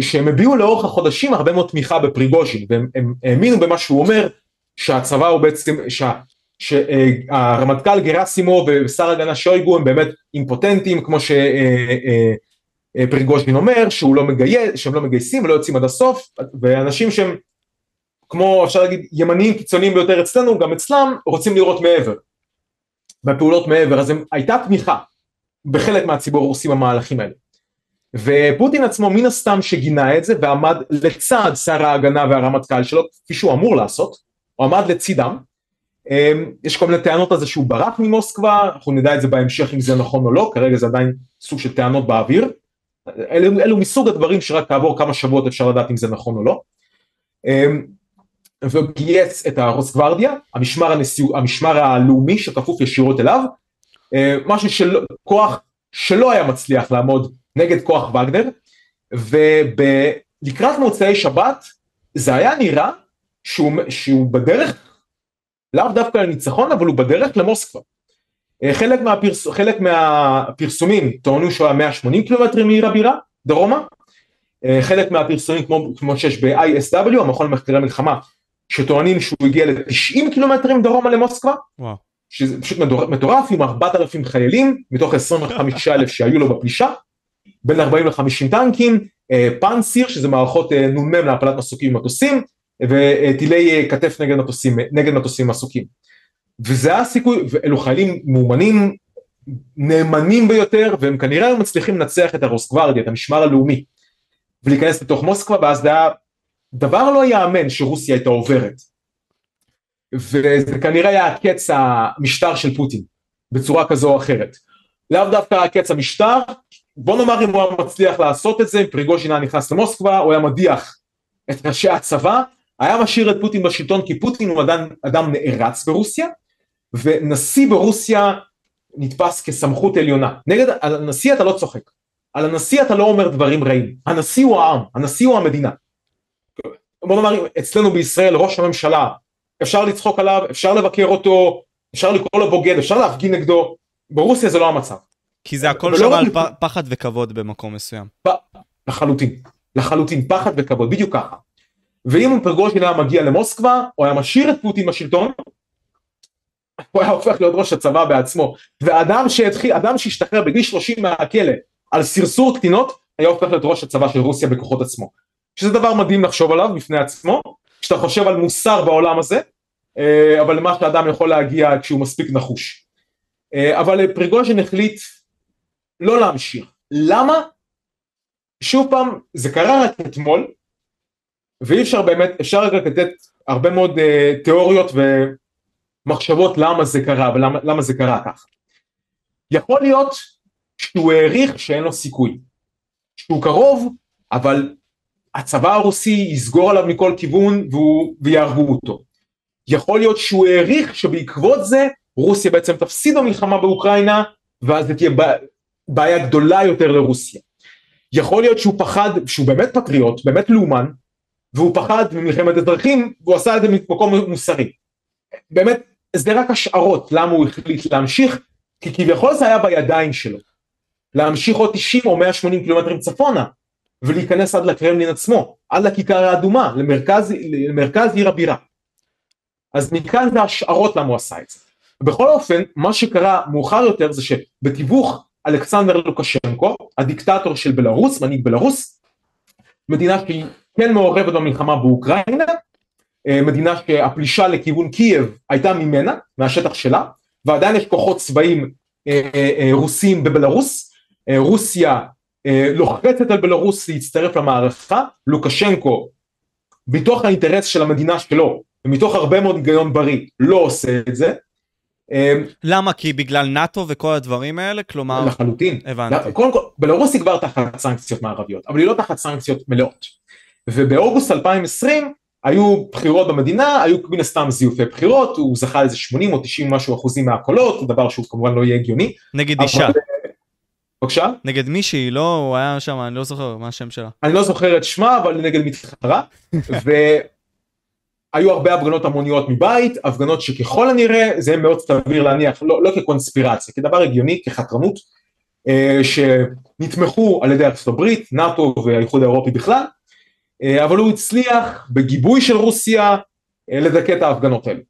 שהם הביעו לאורך החודשים הרבה מאוד תמיכה בפריגוז'ין והם האמינו במה שהוא אומר שהצבא הוא בעצם שה, שהרמטכ"ל גרסימו ושר הגנה שויגו הם באמת אימפוטנטים כמו שפריגוז'ין אומר שהוא לא מגייס, שהם לא מגייסים ולא יוצאים עד הסוף ואנשים שהם כמו אפשר להגיד ימניים קיצוניים ביותר אצלנו גם אצלם רוצים לראות מעבר. בפעולות מעבר אז הם, הייתה תמיכה בחלק מהציבור הרוסי במהלכים האלה. ופוטין עצמו מן הסתם שגינה את זה ועמד לצד שר ההגנה והרמטכ"ל שלו כפי שהוא אמור לעשות, הוא עמד לצידם, אמ, יש כל מיני טענות על זה שהוא ברח ממוסקבה, אנחנו נדע את זה בהמשך אם זה נכון או לא, כרגע זה עדיין סוג של טענות באוויר, אלו, אלו מסוג הדברים שרק כעבור כמה שבועות אפשר לדעת אם זה נכון או לא. וגייס את הרוסגוורדיה, המשמר, הנשיאו, המשמר הלאומי שכפוף ישירות אליו, אמ, משהו של כוח שלא היה מצליח לעמוד נגד כוח וגנר, ולקראת מוצאי שבת זה היה נראה שהוא, שהוא בדרך, לאו דווקא לניצחון, אבל הוא בדרך למוסקבה. אה, חלק, מהפרס, חלק מהפרסומים טוענו שהוא היה 180 קילומטרים מעיר הבירה, דרומה, אה, חלק מהפרסומים כמו, כמו שיש ב-ISW, המכון למחקרי מלחמה, שטוענים שהוא הגיע ל-90 קילומטרים דרומה למוסקבה, וואו. שזה פשוט מטורף, עם 4,000 חיילים, מתוך 25,000 שהיו לו בפלישה, בין 40 ל-50 טנקים, אה, פאנסיר, שזה מערכות אה, נ"מ להפלת מסוקים ומטוסים, וטילי כתף נגד מטוסים, נגד מטוסים מסוקים. וזה היה סיכוי, ואלו חיילים מאומנים, נאמנים ביותר, והם כנראה מצליחים לנצח את הרוסקוורדיה, את המשמר הלאומי, ולהיכנס לתוך מוסקבה, ואז זה היה דבר לא יאמן שרוסיה הייתה עוברת. וזה כנראה היה קץ המשטר של פוטין, בצורה כזו או אחרת. לאו דווקא קץ המשטר, בוא נאמר אם הוא היה מצליח לעשות את זה, אם פריגוז'ין היה נכנס למוסקבה, הוא היה מדיח את ראשי הצבא, היה משאיר את פוטין בשלטון כי פוטין הוא אדם, אדם נערץ ברוסיה, ונשיא ברוסיה נתפס כסמכות עליונה. נגד הנשיא אתה לא צוחק, על הנשיא אתה לא אומר דברים רעים, הנשיא הוא העם, הנשיא הוא המדינה. בוא נאמר אצלנו בישראל ראש הממשלה אפשר לצחוק עליו, אפשר לבקר אותו, אפשר לקרוא לו בוגד, אפשר להפגין נגדו, ברוסיה זה לא המצב. כי זה הכל שם על פ... פחד וכבוד במקום מסוים. פ... לחלוטין, לחלוטין, פחד וכבוד, בדיוק ככה. ואם פרגושין היה מגיע למוסקבה, או היה משאיר את פוטין בשלטון, הוא היה הופך להיות ראש הצבא בעצמו. ואדם שהתחיל, אדם שהשתחרר בגיל 30 מהכלא על סרסור קטינות, היה הופך להיות ראש הצבא של רוסיה בכוחות עצמו. שזה דבר מדהים לחשוב עליו בפני עצמו, כשאתה חושב על מוסר בעולם הזה, אה, אבל למה שאדם יכול להגיע כשהוא מספיק נחוש. אה, אבל פריגוז'ין החליט לא להמשיך. למה? שוב פעם, זה קרה רק אתמול, ואי אפשר באמת, אפשר רק לתת הרבה מאוד תיאוריות ומחשבות למה זה קרה ולמה זה קרה כך. יכול להיות שהוא העריך שאין לו סיכוי, שהוא קרוב, אבל הצבא הרוסי יסגור עליו מכל כיוון והוא, ויהרגו אותו. יכול להיות שהוא העריך שבעקבות זה רוסיה בעצם תפסיד במלחמה באוקראינה ואז זה תהיה בעיה גדולה יותר לרוסיה. יכול להיות שהוא פחד, שהוא באמת פטריוט, באמת לאומן, והוא פחד ממלחמת אזרחים והוא עשה את זה ממקום מוסרי. באמת זה רק השערות למה הוא החליט להמשיך כי כביכול זה היה בידיים שלו. להמשיך עוד 90 או 180 קילומטרים צפונה ולהיכנס עד לקרמלין עצמו, עד לכיכר האדומה, למרכז, למרכז עיר הבירה. אז מכאן זה השערות למה הוא עשה את זה. בכל אופן, מה שקרה מאוחר יותר זה שבתיווך אלכסנדר לוקשנקו, הדיקטטור של בלרוס, מנהיג בלרוס, מדינה שהיא כן מעורבת במלחמה באוקראינה, אה, מדינה שהפלישה לכיוון קייב הייתה ממנה, מהשטח שלה, ועדיין יש כוחות צבאיים אה, אה, רוסים בבלרוס, רוסיה לוחצת על בלרוס להצטרף למערכה, לוקשנקו מתוך האינטרס של המדינה שלו ומתוך הרבה מאוד היגיון בריא לא עושה את זה. למה? כי בגלל נאט"ו וכל הדברים האלה? כלומר... לחלוטין. הבנתי. קודם כל, בלרוס היא כבר תחת סנקציות מערביות, אבל היא לא תחת סנקציות מלאות. ובאוגוסט 2020 היו בחירות במדינה, היו מן הסתם זיופי בחירות, הוא זכה איזה 80 או 90 משהו אחוזים מהקולות, דבר שהוא כמובן לא יהיה הגיוני. נגד אישה. בבקשה? נגד מישהי, לא, הוא היה שם, אני לא זוכר מה השם שלה. אני לא זוכר את שמה, אבל נגד מתחרה. (laughs) והיו הרבה הפגנות המוניות מבית, הפגנות שככל הנראה, זה מאוד סביר להניח, לא, לא כקונספירציה, כדבר הגיוני, כחתרנות, אה, שנתמכו על ידי ארצות הברית, נאט"ו והאיחוד האירופי בכלל, אה, אבל הוא הצליח בגיבוי של רוסיה אה, לדכא את ההפגנות האלה.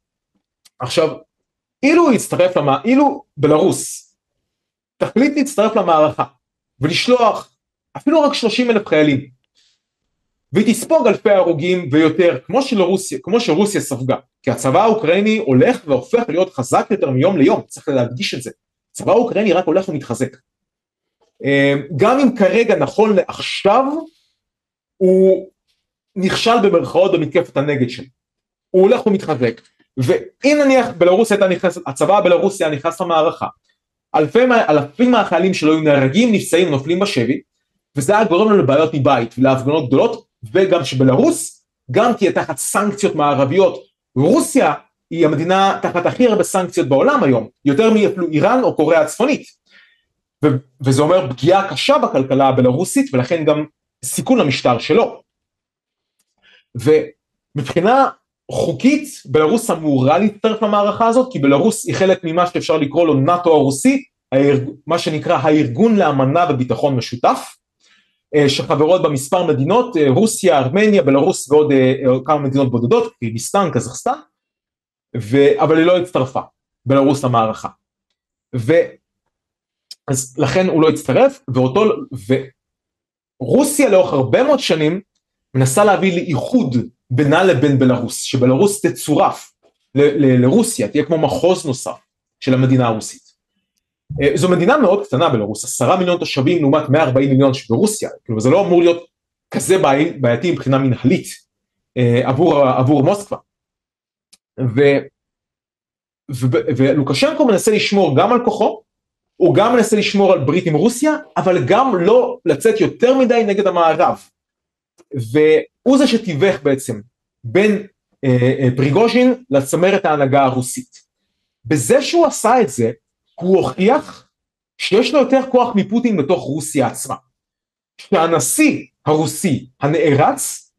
עכשיו, אילו הוא יצטרף, למע... אילו בלרוס תחליט להצטרף למערכה ולשלוח אפילו רק 30 אלף חיילים. והיא תספוג אלפי הרוגים ויותר כמו, שלרוסיה, כמו שרוסיה ספגה. כי הצבא האוקראיני הולך והופך להיות חזק יותר מיום ליום. צריך להדגיש את זה. הצבא האוקראיני רק הולך ומתחזק. אה, גם אם כרגע נכון לעכשיו הוא נכשל במרכאות במתקפת הנגד שלו. הוא הולך ומתחזק. ואם נניח בלרוסיה הייתה נכנסת, הצבא הבלרוסי היה נכנס למערכה, אלפי, אלפים מהחיילים שלו היו נהרגים, נפצעים, נופלים בשבי, וזה היה גורם לנו לבעיות מבית ולהפגנות גדולות, וגם שבלרוס גם תהיה תחת סנקציות מערביות. רוסיה היא המדינה תחת הכי הרבה סנקציות בעולם היום, יותר מאפילו איראן או קוריאה הצפונית. ו- וזה אומר פגיעה קשה בכלכלה הבלרוסית ולכן גם סיכון למשטר שלו. ומבחינה חוקית בלרוס אמורה להצטרף למערכה הזאת כי בלרוס היא חלק ממה שאפשר לקרוא לו נאט"ו הרוסי. מה שנקרא הארגון לאמנה וביטחון משותף שחברות במספר מדינות, רוסיה, ארמניה, בלרוס ועוד כמה מדינות בודדות, קירגיסטן, קזחסטן, ו... אבל היא לא הצטרפה, בלרוס למערכה. ו... אז לכן הוא לא הצטרף, ואותו, ורוסיה לאורך הרבה מאוד שנים מנסה להביא לאיחוד בינה לבין בלרוס, שבלרוס תצורף לרוסיה, תהיה כמו מחוז נוסף של המדינה הרוסית. אה, זו מדינה מאוד קטנה בלרוס, עשרה מיליון תושבים לעומת 140 מיליון שברוסיה, כאילו זה לא אמור להיות כזה בעי, בעייתי מבחינה מנהלית אה, עבור, עבור מוסקבה. ו, ו, ולוקשנקו מנסה לשמור גם על כוחו, הוא גם מנסה לשמור על ברית עם רוסיה, אבל גם לא לצאת יותר מדי נגד המערב. והוא זה שתיווך בעצם בין אה, אה, פריגוז'ין לצמרת ההנהגה הרוסית. בזה שהוא עשה את זה, הוא הוכיח שיש לו יותר כוח מפוטין בתוך רוסיה עצמה. שהנשיא הרוסי הנערץ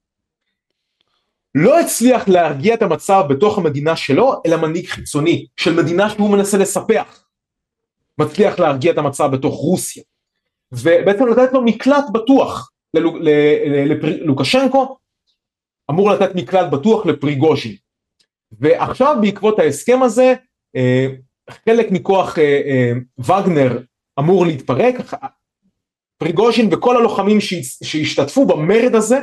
לא הצליח להרגיע את המצב בתוך המדינה שלו, אלא מנהיג חיצוני של מדינה שהוא מנסה לספח. מצליח להרגיע את המצב בתוך רוסיה. ובעצם לתת לו מקלט בטוח ללוקשנקו, אמור לתת מקלט בטוח לפריגוז'ין. ועכשיו בעקבות ההסכם הזה, אה, חלק מכוח אה, אה, וגנר אמור להתפרק, פריגוז'ין וכל הלוחמים שהשתתפו במרד הזה,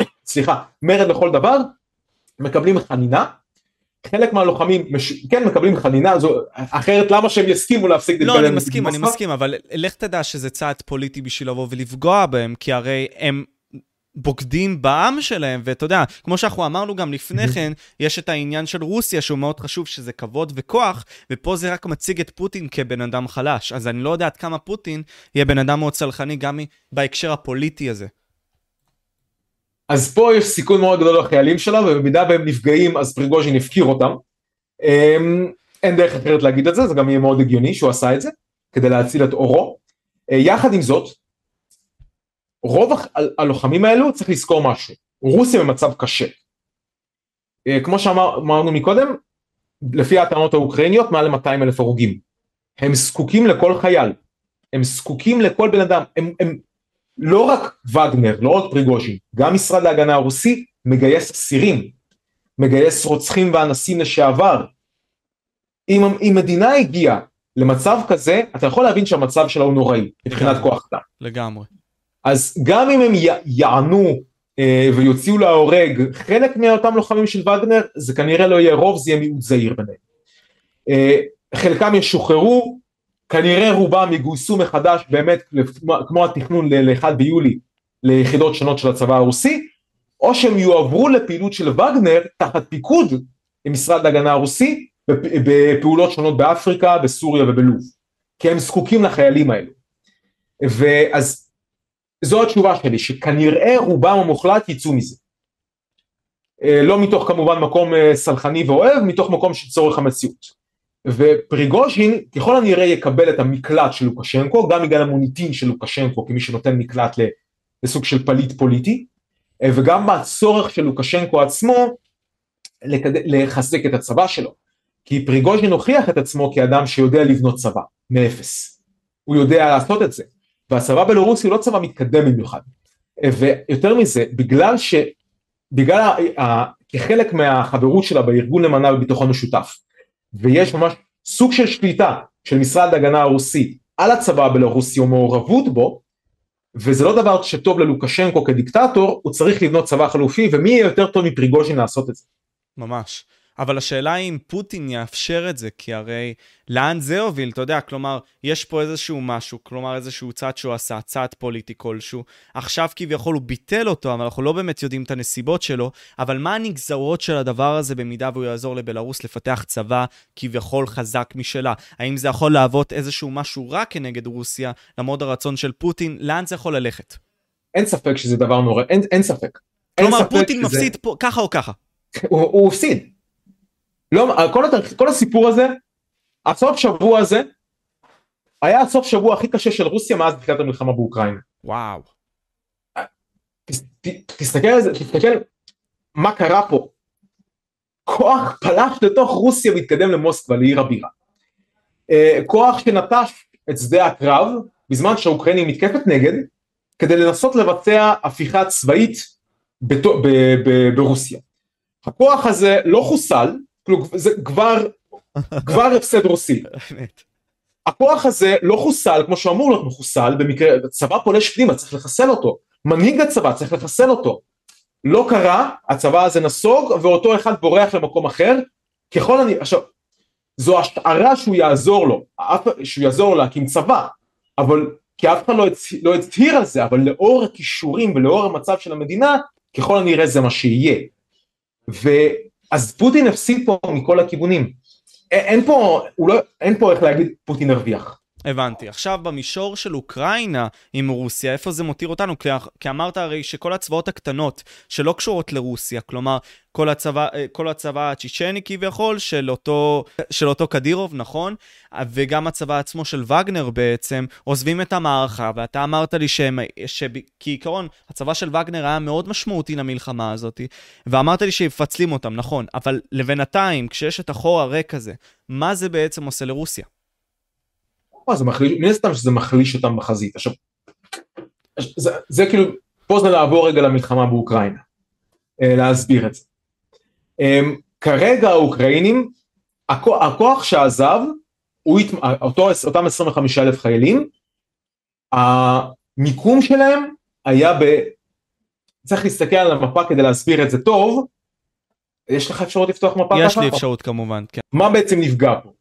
(coughs) סליחה, מרד לכל דבר, מקבלים חנינה, חלק מהלוחמים מש... כן מקבלים חנינה, זו... אחרת למה שהם יסכימו להפסיק לא, אני מסכים, אני מסכים, אבל לך תדע שזה צעד פוליטי בשביל לבוא ולפגוע בהם, כי הרי הם בוגדים בעם שלהם, ואתה יודע, כמו שאנחנו אמרנו גם לפני כן, יש את העניין של רוסיה שהוא מאוד חשוב, שזה כבוד וכוח, ופה זה רק מציג את פוטין כבן אדם חלש. אז אני לא יודע עד כמה פוטין יהיה בן אדם מאוד צלחני גם בהקשר הפוליטי הזה. אז פה יש סיכון מאוד גדול לחיילים שלה, ובמידה והם נפגעים אז פריגוז'ין הפקיר אותם. אמ, אין דרך אחרת להגיד את זה, זה גם יהיה מאוד הגיוני שהוא עשה את זה, כדי להציל את אורו. אה, יחד עם זאת, רוב הלוחמים האלו צריך לזכור משהו, רוסיה במצב קשה. אה, כמו שאמרנו מקודם, לפי הטענות האוקראיניות מעל ל-200 אלף הרוגים. הם זקוקים לכל חייל, הם זקוקים לכל בן אדם, הם, הם לא רק וגנר, לא רק פריגוז'ין, גם משרד להגנה הרוסי מגייס אסירים, מגייס רוצחים ואנסים לשעבר. אם, אם מדינה הגיעה למצב כזה, אתה יכול להבין שהמצב שלה הוא נוראי, מבחינת כוח אדם. לגמרי. אז גם אם הם יענו אה, ויוציאו להורג חלק מאותם לוחמים של וגנר, זה כנראה לא יהיה רוב, זה יהיה מיעוט זהיר ביניהם. אה, חלקם ישוחררו, כנראה רובם יגויסו מחדש באמת כמו התכנון ל-1 ביולי ליחידות שונות של הצבא הרוסי, או שהם יועברו לפעילות של וגנר תחת פיקוד משרד להגנה הרוסי בפעולות שונות באפריקה, בסוריה ובלוב, כי הם זקוקים לחיילים האלו. ואז זו התשובה שלי, שכנראה רובם המוחלט יצאו מזה. אה, לא מתוך כמובן מקום אה, סלחני ואוהב, מתוך מקום של צורך המציאות. ופריגוז'ין ככל הנראה יקבל את המקלט של לוקשנקו, גם בגלל המוניטין של לוקשנקו כמי שנותן מקלט לסוג של פליט פוליטי, אה, וגם מהצורך של לוקשנקו עצמו לקד... לחזק את הצבא שלו. כי פריגוז'ין הוכיח את עצמו כאדם שיודע לבנות צבא, מאפס. הוא יודע לעשות את זה. והצבא בלרוסי הוא לא צבא מתקדם במיוחד. אה, ויותר מזה, בגלל ש... בגלל, ה... כחלק מהחברות שלה בארגון למנה בביטחון משותף, ויש ממש סוג של שליטה של משרד ההגנה הרוסי על הצבא הבלרוסי או מעורבות בו, וזה לא דבר שטוב ללוקשנקו כדיקטטור, הוא צריך לבנות צבא חלופי, ומי יהיה יותר טוב מפריגוז'ין לעשות את זה. ממש. אבל השאלה היא אם פוטין יאפשר את זה, כי הרי לאן זה הוביל, אתה יודע, כלומר, יש פה איזשהו משהו, כלומר איזשהו צעד שהוא עשה, צעד פוליטי כלשהו. עכשיו כביכול הוא ביטל אותו, אבל אנחנו לא באמת יודעים את הנסיבות שלו, אבל מה הנגזרות של הדבר הזה במידה והוא יעזור לבלארוס לפתח צבא כביכול חזק משלה? האם זה יכול להוות איזשהו משהו רע כנגד רוסיה, למרות הרצון של פוטין? לאן זה יכול ללכת? אין ספק שזה דבר נורא, אין, אין ספק. כלומר, אין ספק פוטין שזה... מפסיד פה ככה או ככה. הוא, הוא הפסיד. לא, כל, כל הסיפור הזה, הסוף שבוע הזה, היה הסוף שבוע הכי קשה של רוסיה מאז תחילת המלחמה באוקראינה. וואו. ת, תסתכל על זה, תסתכל מה קרה פה. כוח פלש לתוך רוסיה והתקדם למוסקבה, לעיר הבירה. Uh, כוח שנטש את שדה הקרב בזמן שהאוקראינים מתקפת נגד, כדי לנסות לבצע הפיכה צבאית בת... ב... ב... ברוסיה. הכוח הזה לא חוסל, זה כבר, כבר הפסד רוסי. הכוח הזה לא חוסל כמו שאמור להיות מחוסל במקרה, צבא פולש פנימה צריך לחסל אותו, מנהיג הצבא צריך לחסל אותו. לא קרה, הצבא הזה נסוג ואותו אחד בורח למקום אחר, ככל אני, עכשיו, זו השערה שהוא יעזור לו, שהוא יעזור לו להקים צבא, אבל כי אף אחד לא, לא הצהיר על זה, אבל לאור הכישורים ולאור המצב של המדינה, ככל הנראה זה מה שיהיה. ואז פוטין הפסיד פה מכל הכיוונים. אין פה, לא, אין פה איך להגיד פוטין הרוויח. הבנתי. עכשיו במישור של אוקראינה עם רוסיה, איפה זה מותיר אותנו? כי, כי אמרת הרי שכל הצבאות הקטנות שלא קשורות לרוסיה, כלומר כל הצבא, אה, כל הצבא הצ'יצ'ני כביכול של אותו, של אותו קדירוב, נכון? וגם הצבא עצמו של וגנר בעצם, עוזבים את המערכה, ואתה אמרת לי שהם, שכעיקרון הצבא של וגנר היה מאוד משמעותי למלחמה הזאת, ואמרת לי שמפצלים אותם, נכון, אבל לבינתיים, כשיש את החור הריק הזה, מה זה בעצם עושה לרוסיה? זה מחליש, מן הסתם שזה מחליש אותם בחזית. עכשיו, זה, זה כאילו, פה זה לעבור רגע למלחמה באוקראינה, אה, להסביר את זה. אמ, כרגע האוקראינים, הכוח, הכוח שעזב, הוא, אותו, אותם 25 אלף חיילים, המיקום שלהם היה ב... צריך להסתכל על המפה כדי להסביר את זה טוב. יש לך אפשרות לפתוח מפה ככה? יש לי אפשרות כמובן, כן. מה בעצם נפגע פה?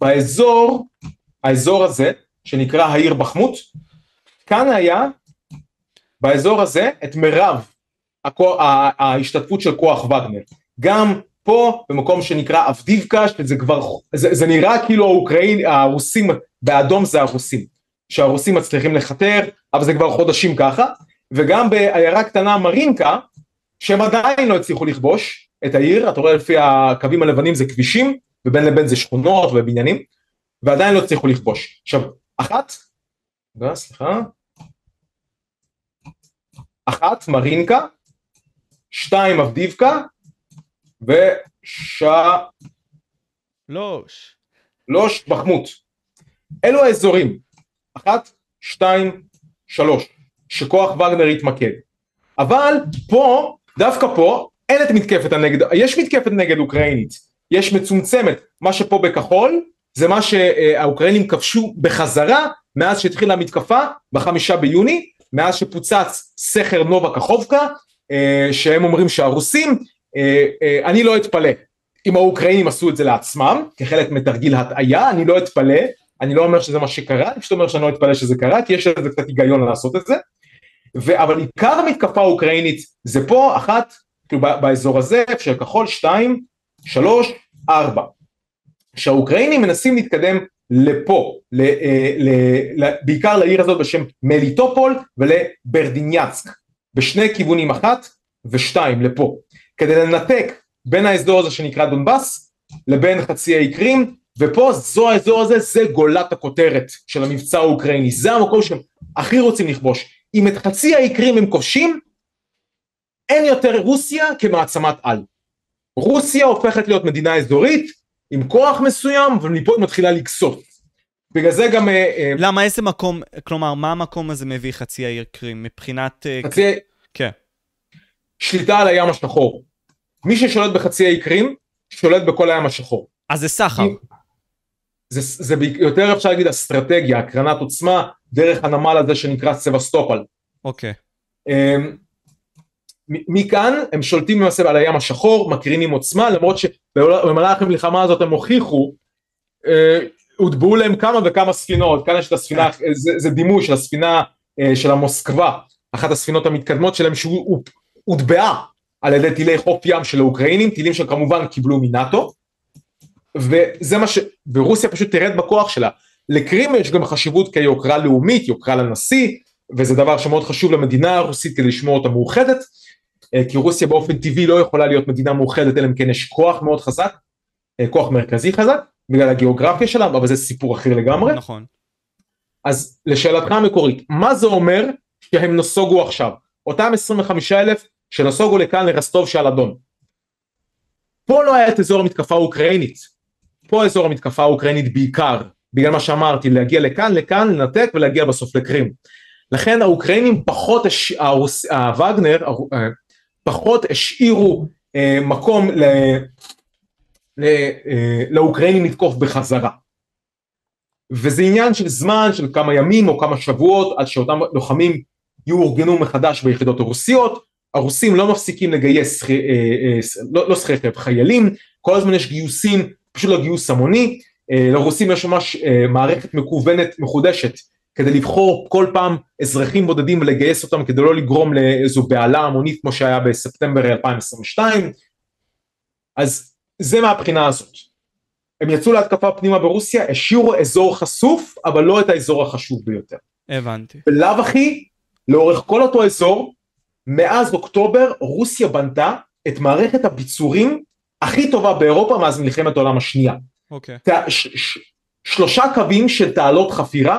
באזור, האזור הזה, שנקרא העיר בחמות, כאן היה, באזור הזה, את מירב ההשתתפות של כוח וגנר. גם פה, במקום שנקרא אבדיבקה, שזה כבר, זה, זה נראה כאילו האוקראין, הרוסים, באדום זה הרוסים. שהרוסים מצליחים לכתר, אבל זה כבר חודשים ככה, וגם בעיירה קטנה מרינקה, שהם עדיין לא הצליחו לכבוש את העיר, אתה רואה לפי הקווים הלבנים זה כבישים, ובין לבין זה שכונות ובניינים, ועדיין לא הצליחו לכבוש. עכשיו, אחת, לא, סליחה, אחת מרינקה, שתיים אבדיבקה, וש... לוש. בחמות. אלו האזורים, אחת, שתיים, שלוש, שכוח וגנר יתמקד. אבל פה, דווקא פה, אין את מתקפת הנגד, יש מתקפת נגד אוקראינית, יש מצומצמת, מה שפה בכחול זה מה שהאוקראינים כבשו בחזרה מאז שהתחילה המתקפה בחמישה ביוני, מאז שפוצץ סכר נובה קחובקה, אה, שהם אומרים שהרוסים, אה, אה, אני לא אתפלא אם האוקראינים עשו את זה לעצמם, כחלק מתרגיל הטעיה, אני לא אתפלא, אני לא אומר שזה מה שקרה, אני פשוט אומר שאני לא אתפלא שזה קרה, כי יש לזה קצת היגיון לעשות את זה, ו- אבל עיקר המתקפה האוקראינית זה פה אחת, כאילו באזור הזה, של כחול שתיים, שלוש, ארבע. שהאוקראינים מנסים להתקדם לפה, ל, אה, ל, ל, בעיקר לעיר הזאת בשם מליטופול ולברדיניאצק, בשני כיוונים אחת ושתיים לפה, כדי לנתק בין האזור הזה שנקרא דונבאס לבין חצי האי קרים, ופה זו האזור הזה, זה גולת הכותרת של המבצע האוקראיני, זה המקום שהם הכי רוצים לכבוש. אם את חצי האי קרים הם כובשים, אין יותר רוסיה כמעצמת על. רוסיה הופכת להיות מדינה אזורית עם כוח מסוים ומפה היא מתחילה לגסות. בגלל זה גם... אה, אה, למה איזה מקום, כלומר מה המקום הזה מביא חצי העיר קרים מבחינת... אה, חצי... כן. שליטה על הים השחור. מי ששולט בחצי האי קרים שולט בכל הים השחור. אז זה סחר. זה, זה יותר אפשר להגיד אסטרטגיה, הקרנת עוצמה דרך הנמל הזה שנקרא סבסטופל. אוקיי. אמ, מכאן הם שולטים למעשה על הים השחור, מקרינים עוצמה, למרות שבמהלך המלחמה הזאת הם הוכיחו, אה, הוטבעו להם כמה וכמה ספינות, כאן יש את הספינה, זה, זה דימוי של הספינה אה, של המוסקבה, אחת הספינות המתקדמות שלהם שהוטבעה על ידי טילי חוף ים של האוקראינים, טילים שכמובן קיבלו מנאטו, וזה מה ש... ורוסיה פשוט תרד בכוח שלה. לקרים יש גם חשיבות כיוקרה לאומית, יוקרה לנשיא, וזה דבר שמאוד חשוב למדינה הרוסית כדי לשמור אותה מאוחדת. אה, כי רוסיה באופן טבעי לא יכולה להיות מדינה מאוחדת אלא אם כן יש כוח מאוד חזק, אה, כוח מרכזי חזק, בגלל הגיאוגרפיה שלה, אבל זה סיפור אחר לגמרי. נכון. אז לשאלתך המקורית, מה זה אומר שהם נסוגו עכשיו? אותם 25 אלף שנסוגו לכאן לרסטוב שעל אדון. פה לא היה את אזור המתקפה האוקראינית, פה אזור המתקפה האוקראינית בעיקר, בגלל מה שאמרתי, להגיע לכאן, לכאן, לנתק ולהגיע בסוף לקרים. לכן האוקראינים פחות, הש... הרוס... הווגנר אה, פחות השאירו אה, מקום ל... ל... אה, לאוקראינים לתקוף בחזרה. וזה עניין של זמן של כמה ימים או כמה שבועות עד שאותם לוחמים יאורגנו מחדש ביחידות הרוסיות, הרוסים לא מפסיקים לגייס, אה, אה, לא, לא סחרחב, חיילים, כל הזמן יש גיוסים, פשוט לא גיוס המוני, אה, לרוסים יש ממש מערכת מקוונת מחודשת כדי לבחור כל פעם אזרחים בודדים ולגייס אותם כדי לא לגרום לאיזו בהלה המונית כמו שהיה בספטמבר 2022, אז זה מהבחינה הזאת. הם יצאו להתקפה פנימה ברוסיה, השאירו אזור חשוף, אבל לא את האזור החשוב ביותר. הבנתי. בלאו הכי, לאורך כל אותו אזור, מאז אוקטובר רוסיה בנתה את מערכת הביצורים הכי טובה באירופה מאז מלחמת העולם השנייה. אוקיי. Okay. ש- ש- שלושה קווים של תעלות חפירה,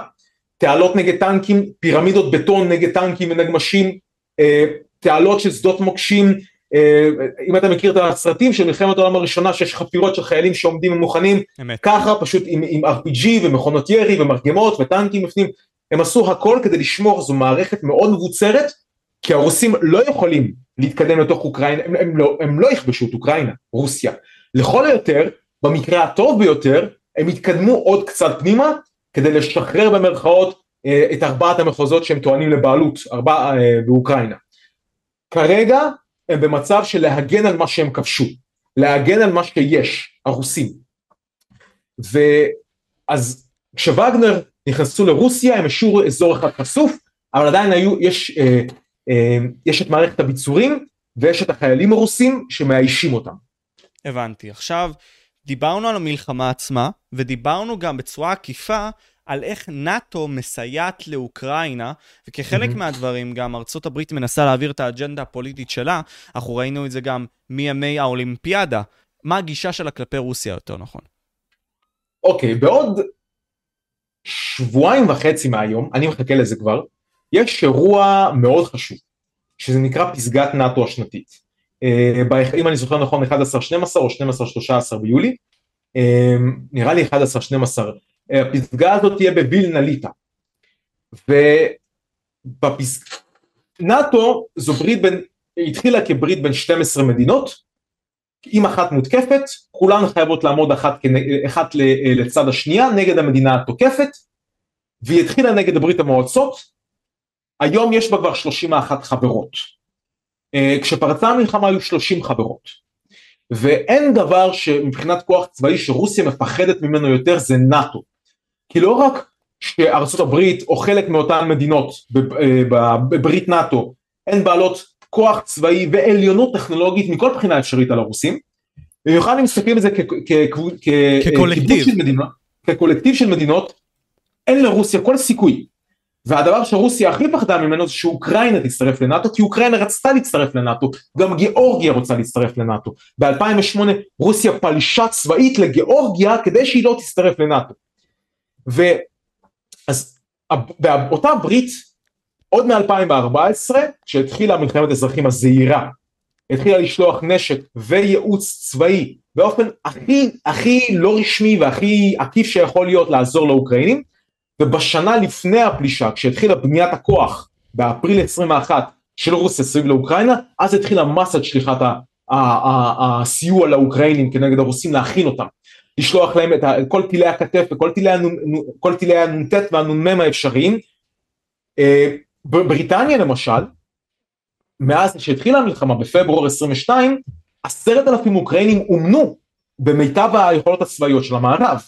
תעלות נגד טנקים, פירמידות בטון נגד טנקים ונגמשים, אה, תעלות של שדות מוקשים, אה, אם אתה מכיר את הסרטים של מלחמת העולם הראשונה שיש חפירות של חיילים שעומדים ומוכנים. ככה פשוט עם, עם RPG ומכונות ירי ומרגמות וטנקים בפנים, הם עשו הכל כדי לשמור, זו מערכת מאוד מבוצרת, כי הרוסים לא יכולים להתקדם לתוך אוקראינה, הם, הם, לא, הם לא יכבשו את אוקראינה, רוסיה. לכל היותר, במקרה הטוב ביותר, הם יתקדמו עוד קצת פנימה, כדי לשחרר במרכאות אה, את ארבעת המחוזות שהם טוענים לבעלות, ארבע, אה, באוקראינה. כרגע הם במצב של להגן על מה שהם כבשו, להגן על מה שיש, הרוסים. ואז כשווגנר נכנסו לרוסיה הם השאירו אזור אחד חשוף, אבל עדיין היו, יש, אה, אה, יש את מערכת הביצורים ויש את החיילים הרוסים שמאיישים אותם. הבנתי. עכשיו, דיברנו על המלחמה עצמה, ודיברנו גם בצורה עקיפה על איך נאט"ו מסייעת לאוקראינה, וכחלק mm-hmm. מהדברים גם ארצות הברית מנסה להעביר את האג'נדה הפוליטית שלה, אנחנו ראינו את זה גם מימי האולימפיאדה. מה הגישה שלה כלפי רוסיה יותר נכון? אוקיי, okay, בעוד שבועיים וחצי מהיום, אני מחכה לזה כבר, יש אירוע מאוד חשוב, שזה נקרא פסגת נאט"ו השנתית. Uh, אם אני זוכר נכון 11-12 או 12-13 ביולי, uh, נראה לי 11-12 הפסגה הזאת תהיה בווילנה ליטא. ובפסגה, נאט"ו זו ברית בין, התחילה כברית בין 12 מדינות, אם אחת מותקפת, כולן חייבות לעמוד אחת, אחת לצד השנייה נגד המדינה התוקפת, והיא התחילה נגד ברית המועצות, היום יש בה כבר 31 חברות. אה, כשפרצה המלחמה היו 30 חברות. ואין דבר שמבחינת כוח צבאי שרוסיה מפחדת ממנו יותר זה נאט"ו. כי לא רק שארצות הברית או חלק מאותן מדינות אה, בברית נאט"ו הן בעלות כוח צבאי ועליונות טכנולוגית מכל בחינה אפשרית על הרוסים, במיוחד אם מסתכלים על זה כקולקטיב של מדינות, כקולקטיב של מדינות, אין לרוסיה כל סיכוי. והדבר שרוסיה הכי פחדה ממנו זה שאוקראינה תצטרף לנאטו, כי אוקראינה רצתה להצטרף לנאטו, גם גיאורגיה רוצה להצטרף לנאטו. ב-2008 רוסיה פלשה צבאית לגיאורגיה כדי שהיא לא תצטרף לנאטו. ואז באותה ברית עוד מ-2014 כשהתחילה מלחמת האזרחים הזהירה התחילה לשלוח נשק וייעוץ צבאי באופן הכי הכי לא רשמי והכי עקיף שיכול להיות לעזור לאוקראינים ובשנה לפני הפלישה כשהתחילה בניית הכוח באפריל 21 של רוסיה סביב לאוקראינה אז התחילה מסת שליחת הסיוע לאוקראינים כנגד הרוסים להכין אותם לשלוח להם את כל טילי הכתף וכל טילי הנ"ט והנ"מ האפשריים. אה, בבריטניה למשל, מאז שהתחילה המלחמה בפברואר 22, עשרת אלפים אוקראינים אומנו במיטב היכולות הצבאיות של המערב.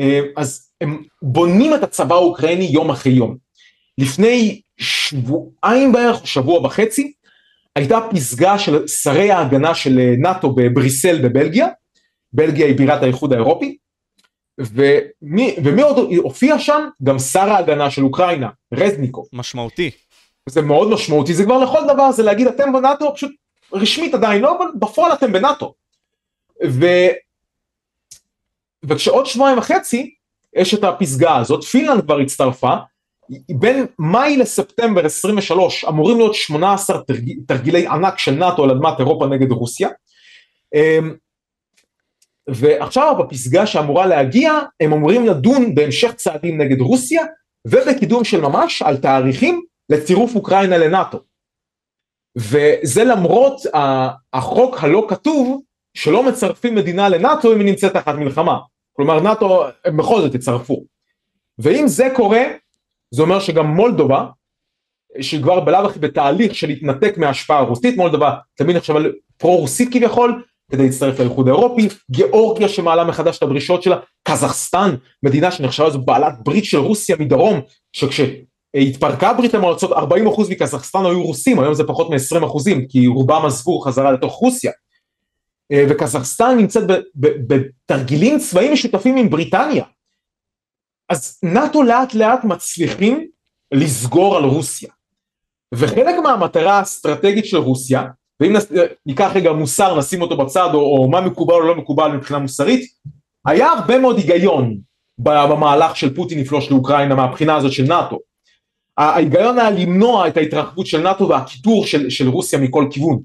אה, אז הם בונים את הצבא האוקראיני יום אחרי יום. לפני שבועיים בערך, שבוע וחצי, הייתה פסגה של שרי ההגנה של נאט"ו בבריסל בבלגיה, בלגיה היא בירת האיחוד האירופי, ומי, ומי עוד הופיע שם? גם שר ההגנה של אוקראינה, רזניקו. משמעותי. זה מאוד משמעותי, זה כבר לכל דבר, זה להגיד אתם בנאטו, פשוט רשמית עדיין לא, אבל בפועל אתם בנאטו. ו... וכשעוד שבועיים וחצי יש את הפסגה הזאת, פינלנד כבר הצטרפה, בין מאי לספטמבר 23 אמורים להיות 18 תרג... תרגילי ענק של נאטו על אדמת אירופה נגד רוסיה. אמ, ועכשיו בפסגה שאמורה להגיע הם אמורים לדון בהמשך צעדים נגד רוסיה ובקידום של ממש על תאריכים לצירוף אוקראינה לנאטו. וזה למרות החוק הלא כתוב שלא מצרפים מדינה לנאטו אם היא נמצאת תחת מלחמה. כלומר נאטו הם בכל זאת יצרפו. ואם זה קורה, זה אומר שגם מולדובה, שכבר בלאו הכי בתהליך של להתנתק מההשפעה הרוסית, מולדובה תמיד נחשבה פרו-רוסית כביכול, כדי להצטרף לאיחוד האירופי, גיאורגיה שמעלה מחדש את הדרישות שלה, קזחסטן, מדינה שנחשבה זו בעלת ברית של רוסיה מדרום, שכשהתפרקה ברית המועצות 40% מקזחסטן היו רוסים, היום זה פחות מ-20% כי רובם עזבו חזרה לתוך רוסיה. אה, וקזחסטן נמצאת בתרגילים צבאיים משותפים עם בריטניה. אז נאט"ו לאט לאט מצליחים לסגור על רוסיה. וחלק מהמטרה האסטרטגית של רוסיה, ואם ניקח רגע מוסר נשים אותו בצד או, או מה מקובל או לא מקובל מבחינה מוסרית, היה הרבה מאוד היגיון במהלך של פוטין לפלוש לאוקראינה מהבחינה הזאת של נאט"ו. ההיגיון היה למנוע את ההתרחבות של נאט"ו והקיטור של, של רוסיה מכל כיוון.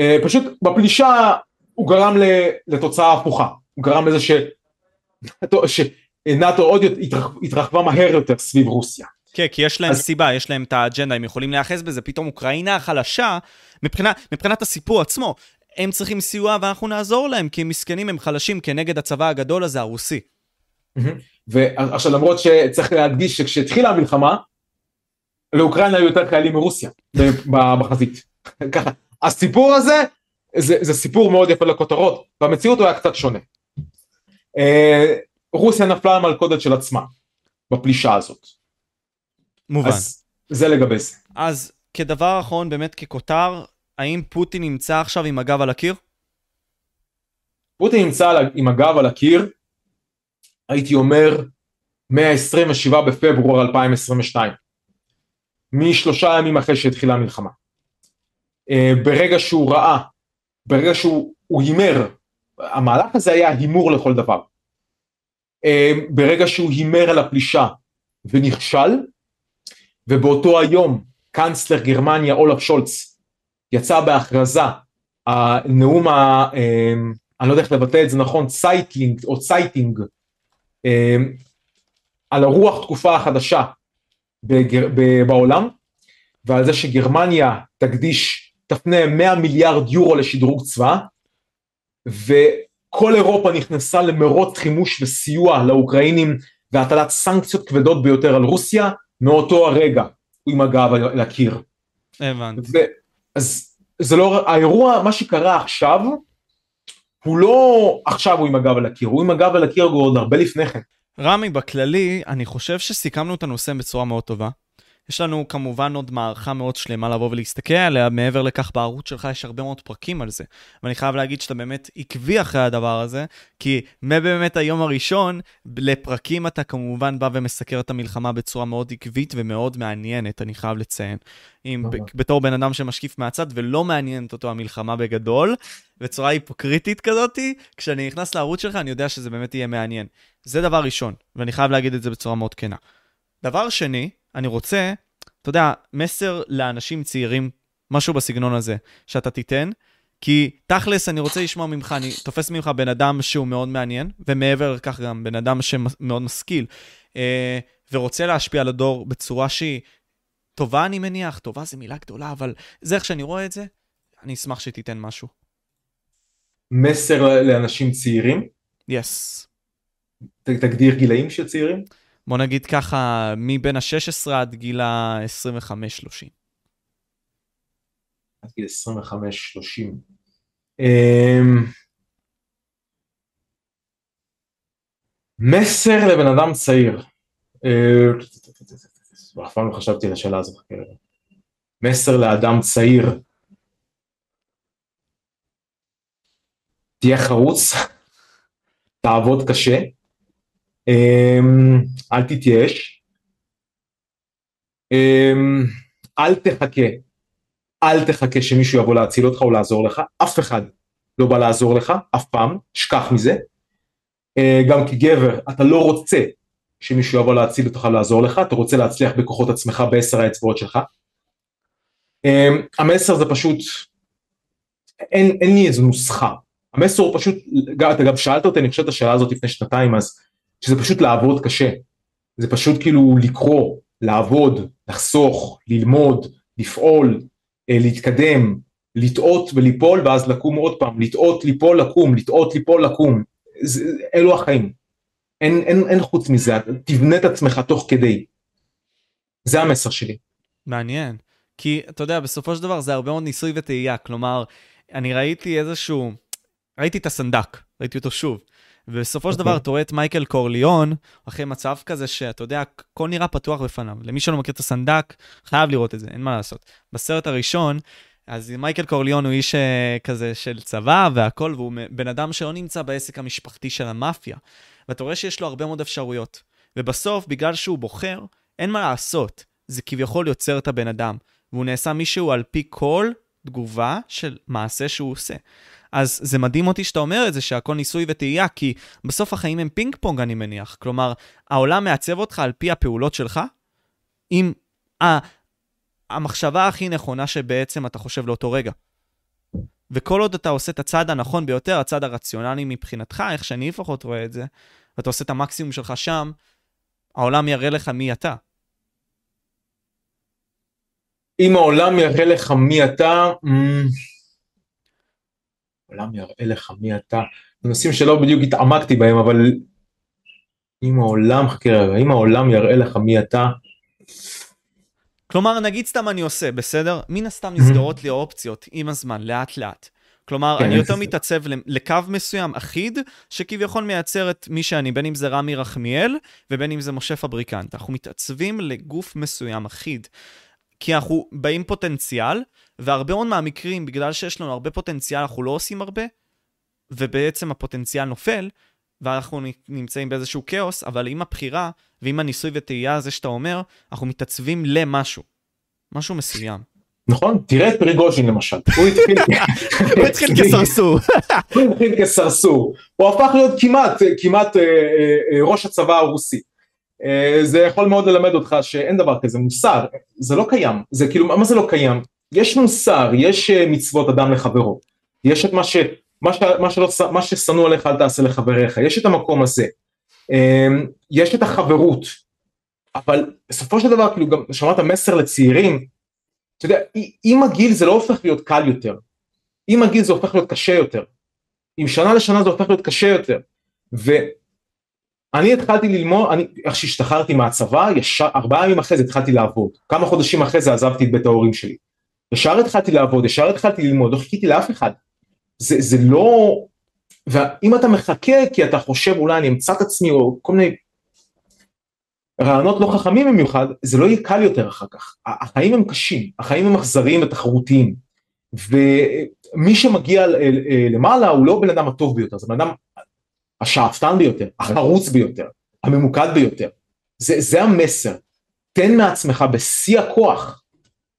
אה, פשוט בפלישה הוא גרם לתוצאה הפוכה, הוא גרם לזה שנאט"ו עוד התרחבה מהר יותר סביב רוסיה. כן, כי יש להם אז... סיבה, יש להם את האג'נדה, הם יכולים להיאחז בזה, פתאום אוקראינה החלשה, מבחינה, מבחינת הסיפור עצמו, הם צריכים סיוע ואנחנו נעזור להם, כי הם מסכנים, הם חלשים כנגד הצבא הגדול הזה, הרוסי. ועכשיו למרות שצריך להדגיש שכשהתחילה המלחמה, לאוקראינה היו יותר חיילים מרוסיה בחזית. (laughs) ככה, הסיפור הזה, זה, זה סיפור מאוד יפה לכותרות, במציאות הוא היה קצת שונה. אה, רוסיה נפלה למלכודת של עצמה, בפלישה הזאת. מובן. אז זה לגבי זה. אז כדבר אחרון, באמת ככותר, האם פוטין נמצא עכשיו עם הגב על הקיר? פוטין נמצא עם הגב על הקיר, הייתי אומר, מה-27 בפברואר 2022. משלושה ימים אחרי שהתחילה המלחמה. אה, ברגע שהוא ראה, ברגע שהוא הימר, המהלך הזה היה הימור לכל דבר. אה, ברגע שהוא הימר על הפלישה ונכשל, ובאותו היום קאנצלר גרמניה אולף שולץ יצא בהכרזה, הנאום, ה, אה, אני לא יודע איך לבטא את זה נכון, צייטלינג או צייטינג, על הרוח תקופה החדשה בגר, בעולם, ועל זה שגרמניה תקדיש תפנה 100 מיליארד יורו לשדרוג צבא, וכל אירופה נכנסה למרוץ חימוש וסיוע לאוקראינים והטלת סנקציות כבדות ביותר על רוסיה, מאותו הרגע הוא עם הגב לקיר. הבנתי. אז זה לא, האירוע, מה שקרה עכשיו, הוא לא עכשיו הוא עם הגב על הקיר, הוא עם הגב על הקיר עוד הרבה לפני כן. רמי, בכללי, אני חושב שסיכמנו את הנושא בצורה מאוד טובה. יש לנו כמובן עוד מערכה מאוד שלמה לבוא ולהסתכל עליה, מעבר לכך בערוץ שלך יש הרבה מאוד פרקים על זה. ואני חייב להגיד שאתה באמת עקבי אחרי הדבר הזה, כי מבאמת היום הראשון, לפרקים אתה כמובן בא ומסקר את המלחמה בצורה מאוד עקבית ומאוד מעניינת, אני חייב לציין. אם בתור בן אדם שמשקיף מהצד ולא מעניינת אותו המלחמה בגדול, בצורה היפוקריטית כזאתי, כשאני נכנס לערוץ שלך אני יודע שזה באמת יהיה מעניין. זה דבר ראשון, ואני חייב להגיד את זה בצורה מאוד כנה. דבר שני, אני רוצה, אתה יודע, מסר לאנשים צעירים, משהו בסגנון הזה, שאתה תיתן, כי תכלס אני רוצה לשמוע ממך, אני תופס ממך בן אדם שהוא מאוד מעניין, ומעבר לכך גם בן אדם שמאוד משכיל, אה, ורוצה להשפיע על הדור בצורה שהיא טובה, אני מניח, טובה זה מילה גדולה, אבל זה איך שאני רואה את זה, אני אשמח שתיתן משהו. מסר לאנשים צעירים? יס. Yes. תגדיר גילאים של צעירים? בוא נגיד ככה, מבין ה-16 עד גיל ה-25-30. עד גיל 25-30. אמ, מסר לבן אדם צעיר. אף פעם לא חשבתי על השאלה הזאת. מסר לאדם צעיר. תהיה חרוץ, תעבוד קשה, אל תתייאש, אמ, אל תחכה, אל תחכה שמישהו יבוא להציל אותך או לעזור לך, אף אחד לא בא לעזור לך, אף פעם, שכח מזה. אה, גם כגבר, אתה לא רוצה שמישהו יבוא להציל אותך ולעזור לך, אתה רוצה להצליח בכוחות עצמך בעשר האצבעות שלך. אמ, המסר זה פשוט, אין, אין לי איזו נוסחה, המסר הוא פשוט, אתה גם שאלת אותי, אני חושב את השאלה הזאת לפני שנתיים, אז שזה פשוט לעבוד קשה. זה פשוט כאילו לקרוא, לעבוד, לחסוך, ללמוד, לפעול, אה, להתקדם, לטעות וליפול ואז לקום עוד פעם, לטעות, ליפול, לקום, לטעות, ליפול, לקום. זה, אלו החיים. אין, אין, אין חוץ מזה, תבנה את עצמך תוך כדי. זה המסר שלי. מעניין. כי, אתה יודע, בסופו של דבר זה הרבה מאוד ניסוי וטעייה. כלומר, אני ראיתי איזשהו... ראיתי את הסנדק, ראיתי אותו שוב. ובסופו של דבר אוקיי. אתה רואה את מייקל קורליון, אחרי מצב כזה שאתה יודע, הכל נראה פתוח בפניו. למי שלא מכיר את הסנדק, חייב לראות את זה, אין מה לעשות. בסרט הראשון, אז מייקל קורליון הוא איש אה, כזה של צבא והכל, והוא בן אדם שלא נמצא בעסק המשפחתי של המאפיה. ואתה רואה שיש לו הרבה מאוד אפשרויות. ובסוף, בגלל שהוא בוחר, אין מה לעשות. זה כביכול יוצר את הבן אדם. והוא נעשה מישהו על פי כל תגובה של מעשה שהוא עושה. אז זה מדהים אותי שאתה אומר את זה, שהכל ניסוי וטעייה, כי בסוף החיים הם פינג פונג, אני מניח. כלומר, העולם מעצב אותך על פי הפעולות שלך, עם ה- המחשבה הכי נכונה שבעצם אתה חושב לאותו רגע. וכל עוד אתה עושה את הצעד הנכון ביותר, הצעד הרציונלי מבחינתך, איך שאני לפחות רואה את זה, ואתה עושה את המקסימום שלך שם, העולם יראה לך מי אתה. אם העולם יראה לך מי אתה, העולם יראה לך מי אתה, נושאים שלא בדיוק התעמקתי בהם, אבל אם העולם, חכה רגע, אם העולם יראה לך מי אתה, כלומר, נגיד סתם אני עושה, בסדר? מן הסתם. נסגרות לי האופציות עם הזמן, לאט לאט. כלומר, כן, אני יותר. מתעצב לקו מסוים אחיד, שכביכול מייצר את מי שאני, בין אם זה רמי רחמיאל, ובין אם זה משה פבריקנט. אנחנו מתעצבים לגוף מסוים אחיד. כי אנחנו באים פוטנציאל, והרבה מאוד מהמקרים, בגלל שיש לנו הרבה פוטנציאל, אנחנו לא עושים הרבה, ובעצם הפוטנציאל נופל, ואנחנו נמצאים באיזשהו כאוס, אבל עם הבחירה ועם הניסוי וטעייה הזה שאתה אומר, אנחנו מתעצבים למשהו. משהו מסוים. נכון? תראה את פריגוז'ין למשל, הוא התחיל, (laughs) הוא התחיל כסרסור. הוא התחיל כסרסור, הוא הפך להיות כמעט, כמעט אה, אה, אה, ראש הצבא הרוסי. אה, זה יכול מאוד ללמד אותך שאין דבר כזה מוסר, זה לא קיים, זה כאילו, מה זה לא קיים? יש מוסר, יש אה, מצוות אדם לחברו, יש את מה ש... מה, מה, ששנוא עליך אל תעשה לחבריך, יש את המקום הזה, אה, יש את החברות, אבל בסופו של דבר כאילו גם שמעת מסר לצעירים, אתה יודע, עם הגיל זה לא הופך להיות קל יותר, עם הגיל זה הופך להיות קשה יותר, עם שנה לשנה זה הופך להיות קשה יותר, ואני התחלתי ללמוד, אני, איך שהשתחררתי מהצבא, ישר, ארבעה ימים אחרי זה התחלתי לעבוד, כמה חודשים אחרי זה עזבתי את בית ההורים שלי, ישר התחלתי לעבוד, ישר התחלתי ללמוד, לא חיכיתי לאף אחד, זה, זה לא, ואם אתה מחכה כי אתה חושב אולי אני אמצא את עצמי או כל מיני רעיונות לא חכמים במיוחד, זה לא יהיה קל יותר אחר כך. החיים הם קשים, החיים הם אכזריים ותחרותיים. ומי שמגיע למעלה הוא לא בן אדם הטוב ביותר, זה בן אדם השאפתן ביותר, החרוץ ביותר, הממוקד ביותר. זה, זה המסר. תן מעצמך בשיא הכוח.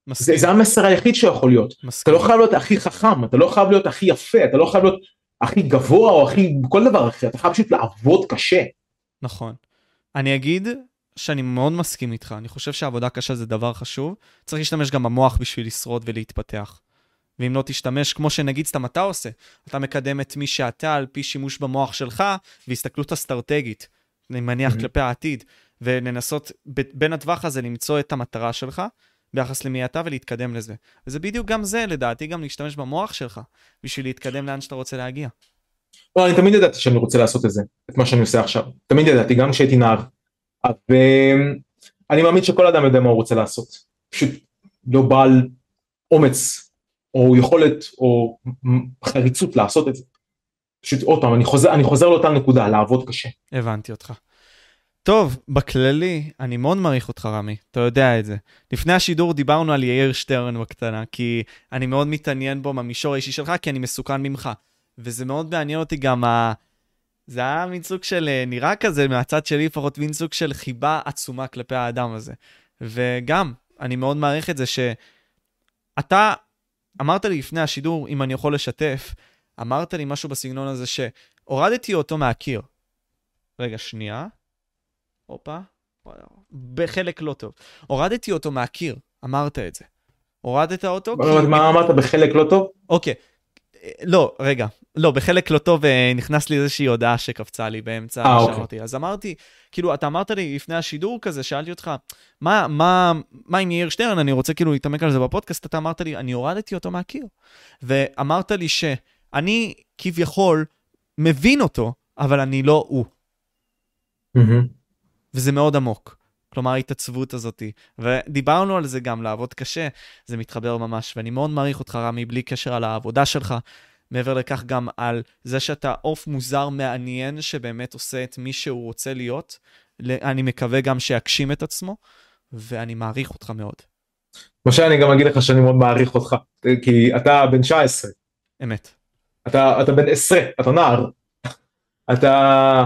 זה, מסכים, זה המסר היחיד שיכול להיות. אתה מסכים. לא חייב להיות הכי חכם, אתה לא חייב להיות הכי יפה, אתה לא חייב להיות הכי גבוה או הכי כל דבר אחר, אתה חייב פשוט לעבוד קשה. נכון. אני אגיד שאני מאוד מסכים איתך, אני חושב שעבודה קשה זה דבר חשוב. צריך להשתמש גם במוח בשביל לשרוד ולהתפתח. ואם לא תשתמש, כמו שנגיד סתם אתה עושה, אתה מקדם את מי שאתה על פי שימוש במוח שלך והסתכלות אסטרטגית, אני מניח Mhm. כלפי העתיד, ולנסות ב- בין הטווח הזה למצוא את המטרה שלך ביחס למי אתה ולהתקדם לזה. וזה בדיוק גם זה, לדעתי, גם להשתמש במוח שלך בשביל להתקדם לאן שאתה רוצה להגיע. לא, אני תמיד ידעתי שאני רוצה לעשות את זה, את מה שאני עושה עכשיו. תמיד ידעתי, גם כשהייתי נער. ואני מאמין שכל אדם יודע מה הוא רוצה לעשות. פשוט לא בעל אומץ, או יכולת, או חריצות לעשות את זה. פשוט עוד פעם, אני חוזר, אני חוזר לאותה נקודה, לעבוד קשה. הבנתי אותך. טוב, בכללי, אני מאוד מעריך אותך, רמי, אתה יודע את זה. לפני השידור דיברנו על יאיר שטרן בקטנה, כי אני מאוד מתעניין בו במישור האישי שלך, כי אני מסוכן ממך. וזה מאוד מעניין אותי גם ה... זה היה מין סוג של, אה, נראה כזה, מהצד שלי לפחות, מין סוג של חיבה עצומה כלפי האדם הזה. וגם, אני מאוד מעריך את זה שאתה אמרת לי לפני השידור, אם אני יכול לשתף, אמרת לי משהו בסגנון הזה שהורדתי אותו מהקיר. רגע, שנייה. הופה. בחלק לא טוב. הורדתי אותו מהקיר, אמרת את זה. הורדת אותו? מה אמרת בחלק לא טוב? אוקיי. לא, רגע, לא, בחלק לא טוב אה, נכנס לי איזושהי הודעה שקפצה לי באמצע אה, מה אוקיי. שאמרתי. אז אמרתי, כאילו, אתה אמרת לי לפני השידור כזה, שאלתי אותך, מה, מה, מה עם יאיר שטרן, אני רוצה כאילו להתעמק על זה בפודקאסט, אתה אמרת לי, אני הורדתי אותו מהקיר. ואמרת לי שאני כביכול מבין אותו, אבל אני לא הוא. מהמם. וזה מאוד עמוק. כלומר, ההתעצבות הזאת. ודיברנו על זה גם, לעבוד קשה, זה מתחבר ממש. ואני מאוד מעריך אותך, רמי, בלי קשר על העבודה שלך. מעבר לכך, גם על זה שאתה עוף מוזר, מעניין, שבאמת עושה את מי שהוא רוצה להיות. אני מקווה גם שיגשים את עצמו, ואני מעריך אותך מאוד. משה אני גם אגיד לך שאני מאוד מעריך אותך כי אתה בן 19 אמת. אתה אתה בן 10 אתה נער אתה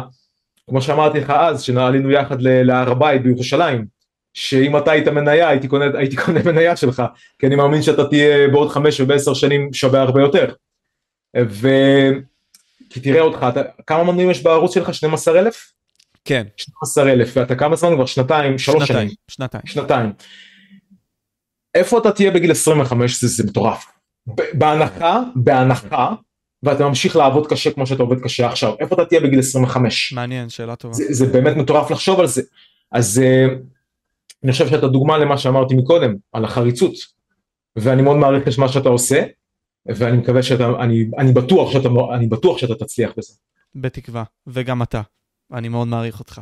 כמו שאמרתי לך אז שעלינו יחד להר הבית בירושלים שאם אתה היית מניה הייתי קונה הייתי קונה (laughs) מניה שלך כי אני מאמין שאתה תהיה בעוד חמש ובעשר שנים שווה הרבה יותר. ו... כי תראה אותך אתה, כמה מנויים יש בערוץ שלך 12,000? כן, 12,000 ואתה כמה זמן כבר שנתיים שלוש שנתיים, שנים שנתיים. שנתיים. איפה אתה תהיה בגיל 25 זה, זה מטורף. בהנחה, בהנחה, ואתה ממשיך לעבוד קשה כמו שאתה עובד קשה עכשיו, איפה אתה תהיה בגיל 25? מעניין, שאלה טובה. זה, זה באמת מטורף לחשוב על זה. אז אה, אני חושב שאתה דוגמה למה שאמרתי מקודם, על החריצות. ואני מאוד מעריך את מה שאתה עושה, ואני מקווה שאתה, אני, אני בטוח שאתה, אני בטוח שאתה תצליח בזה. בתקווה, וגם אתה. אני מאוד מעריך אותך.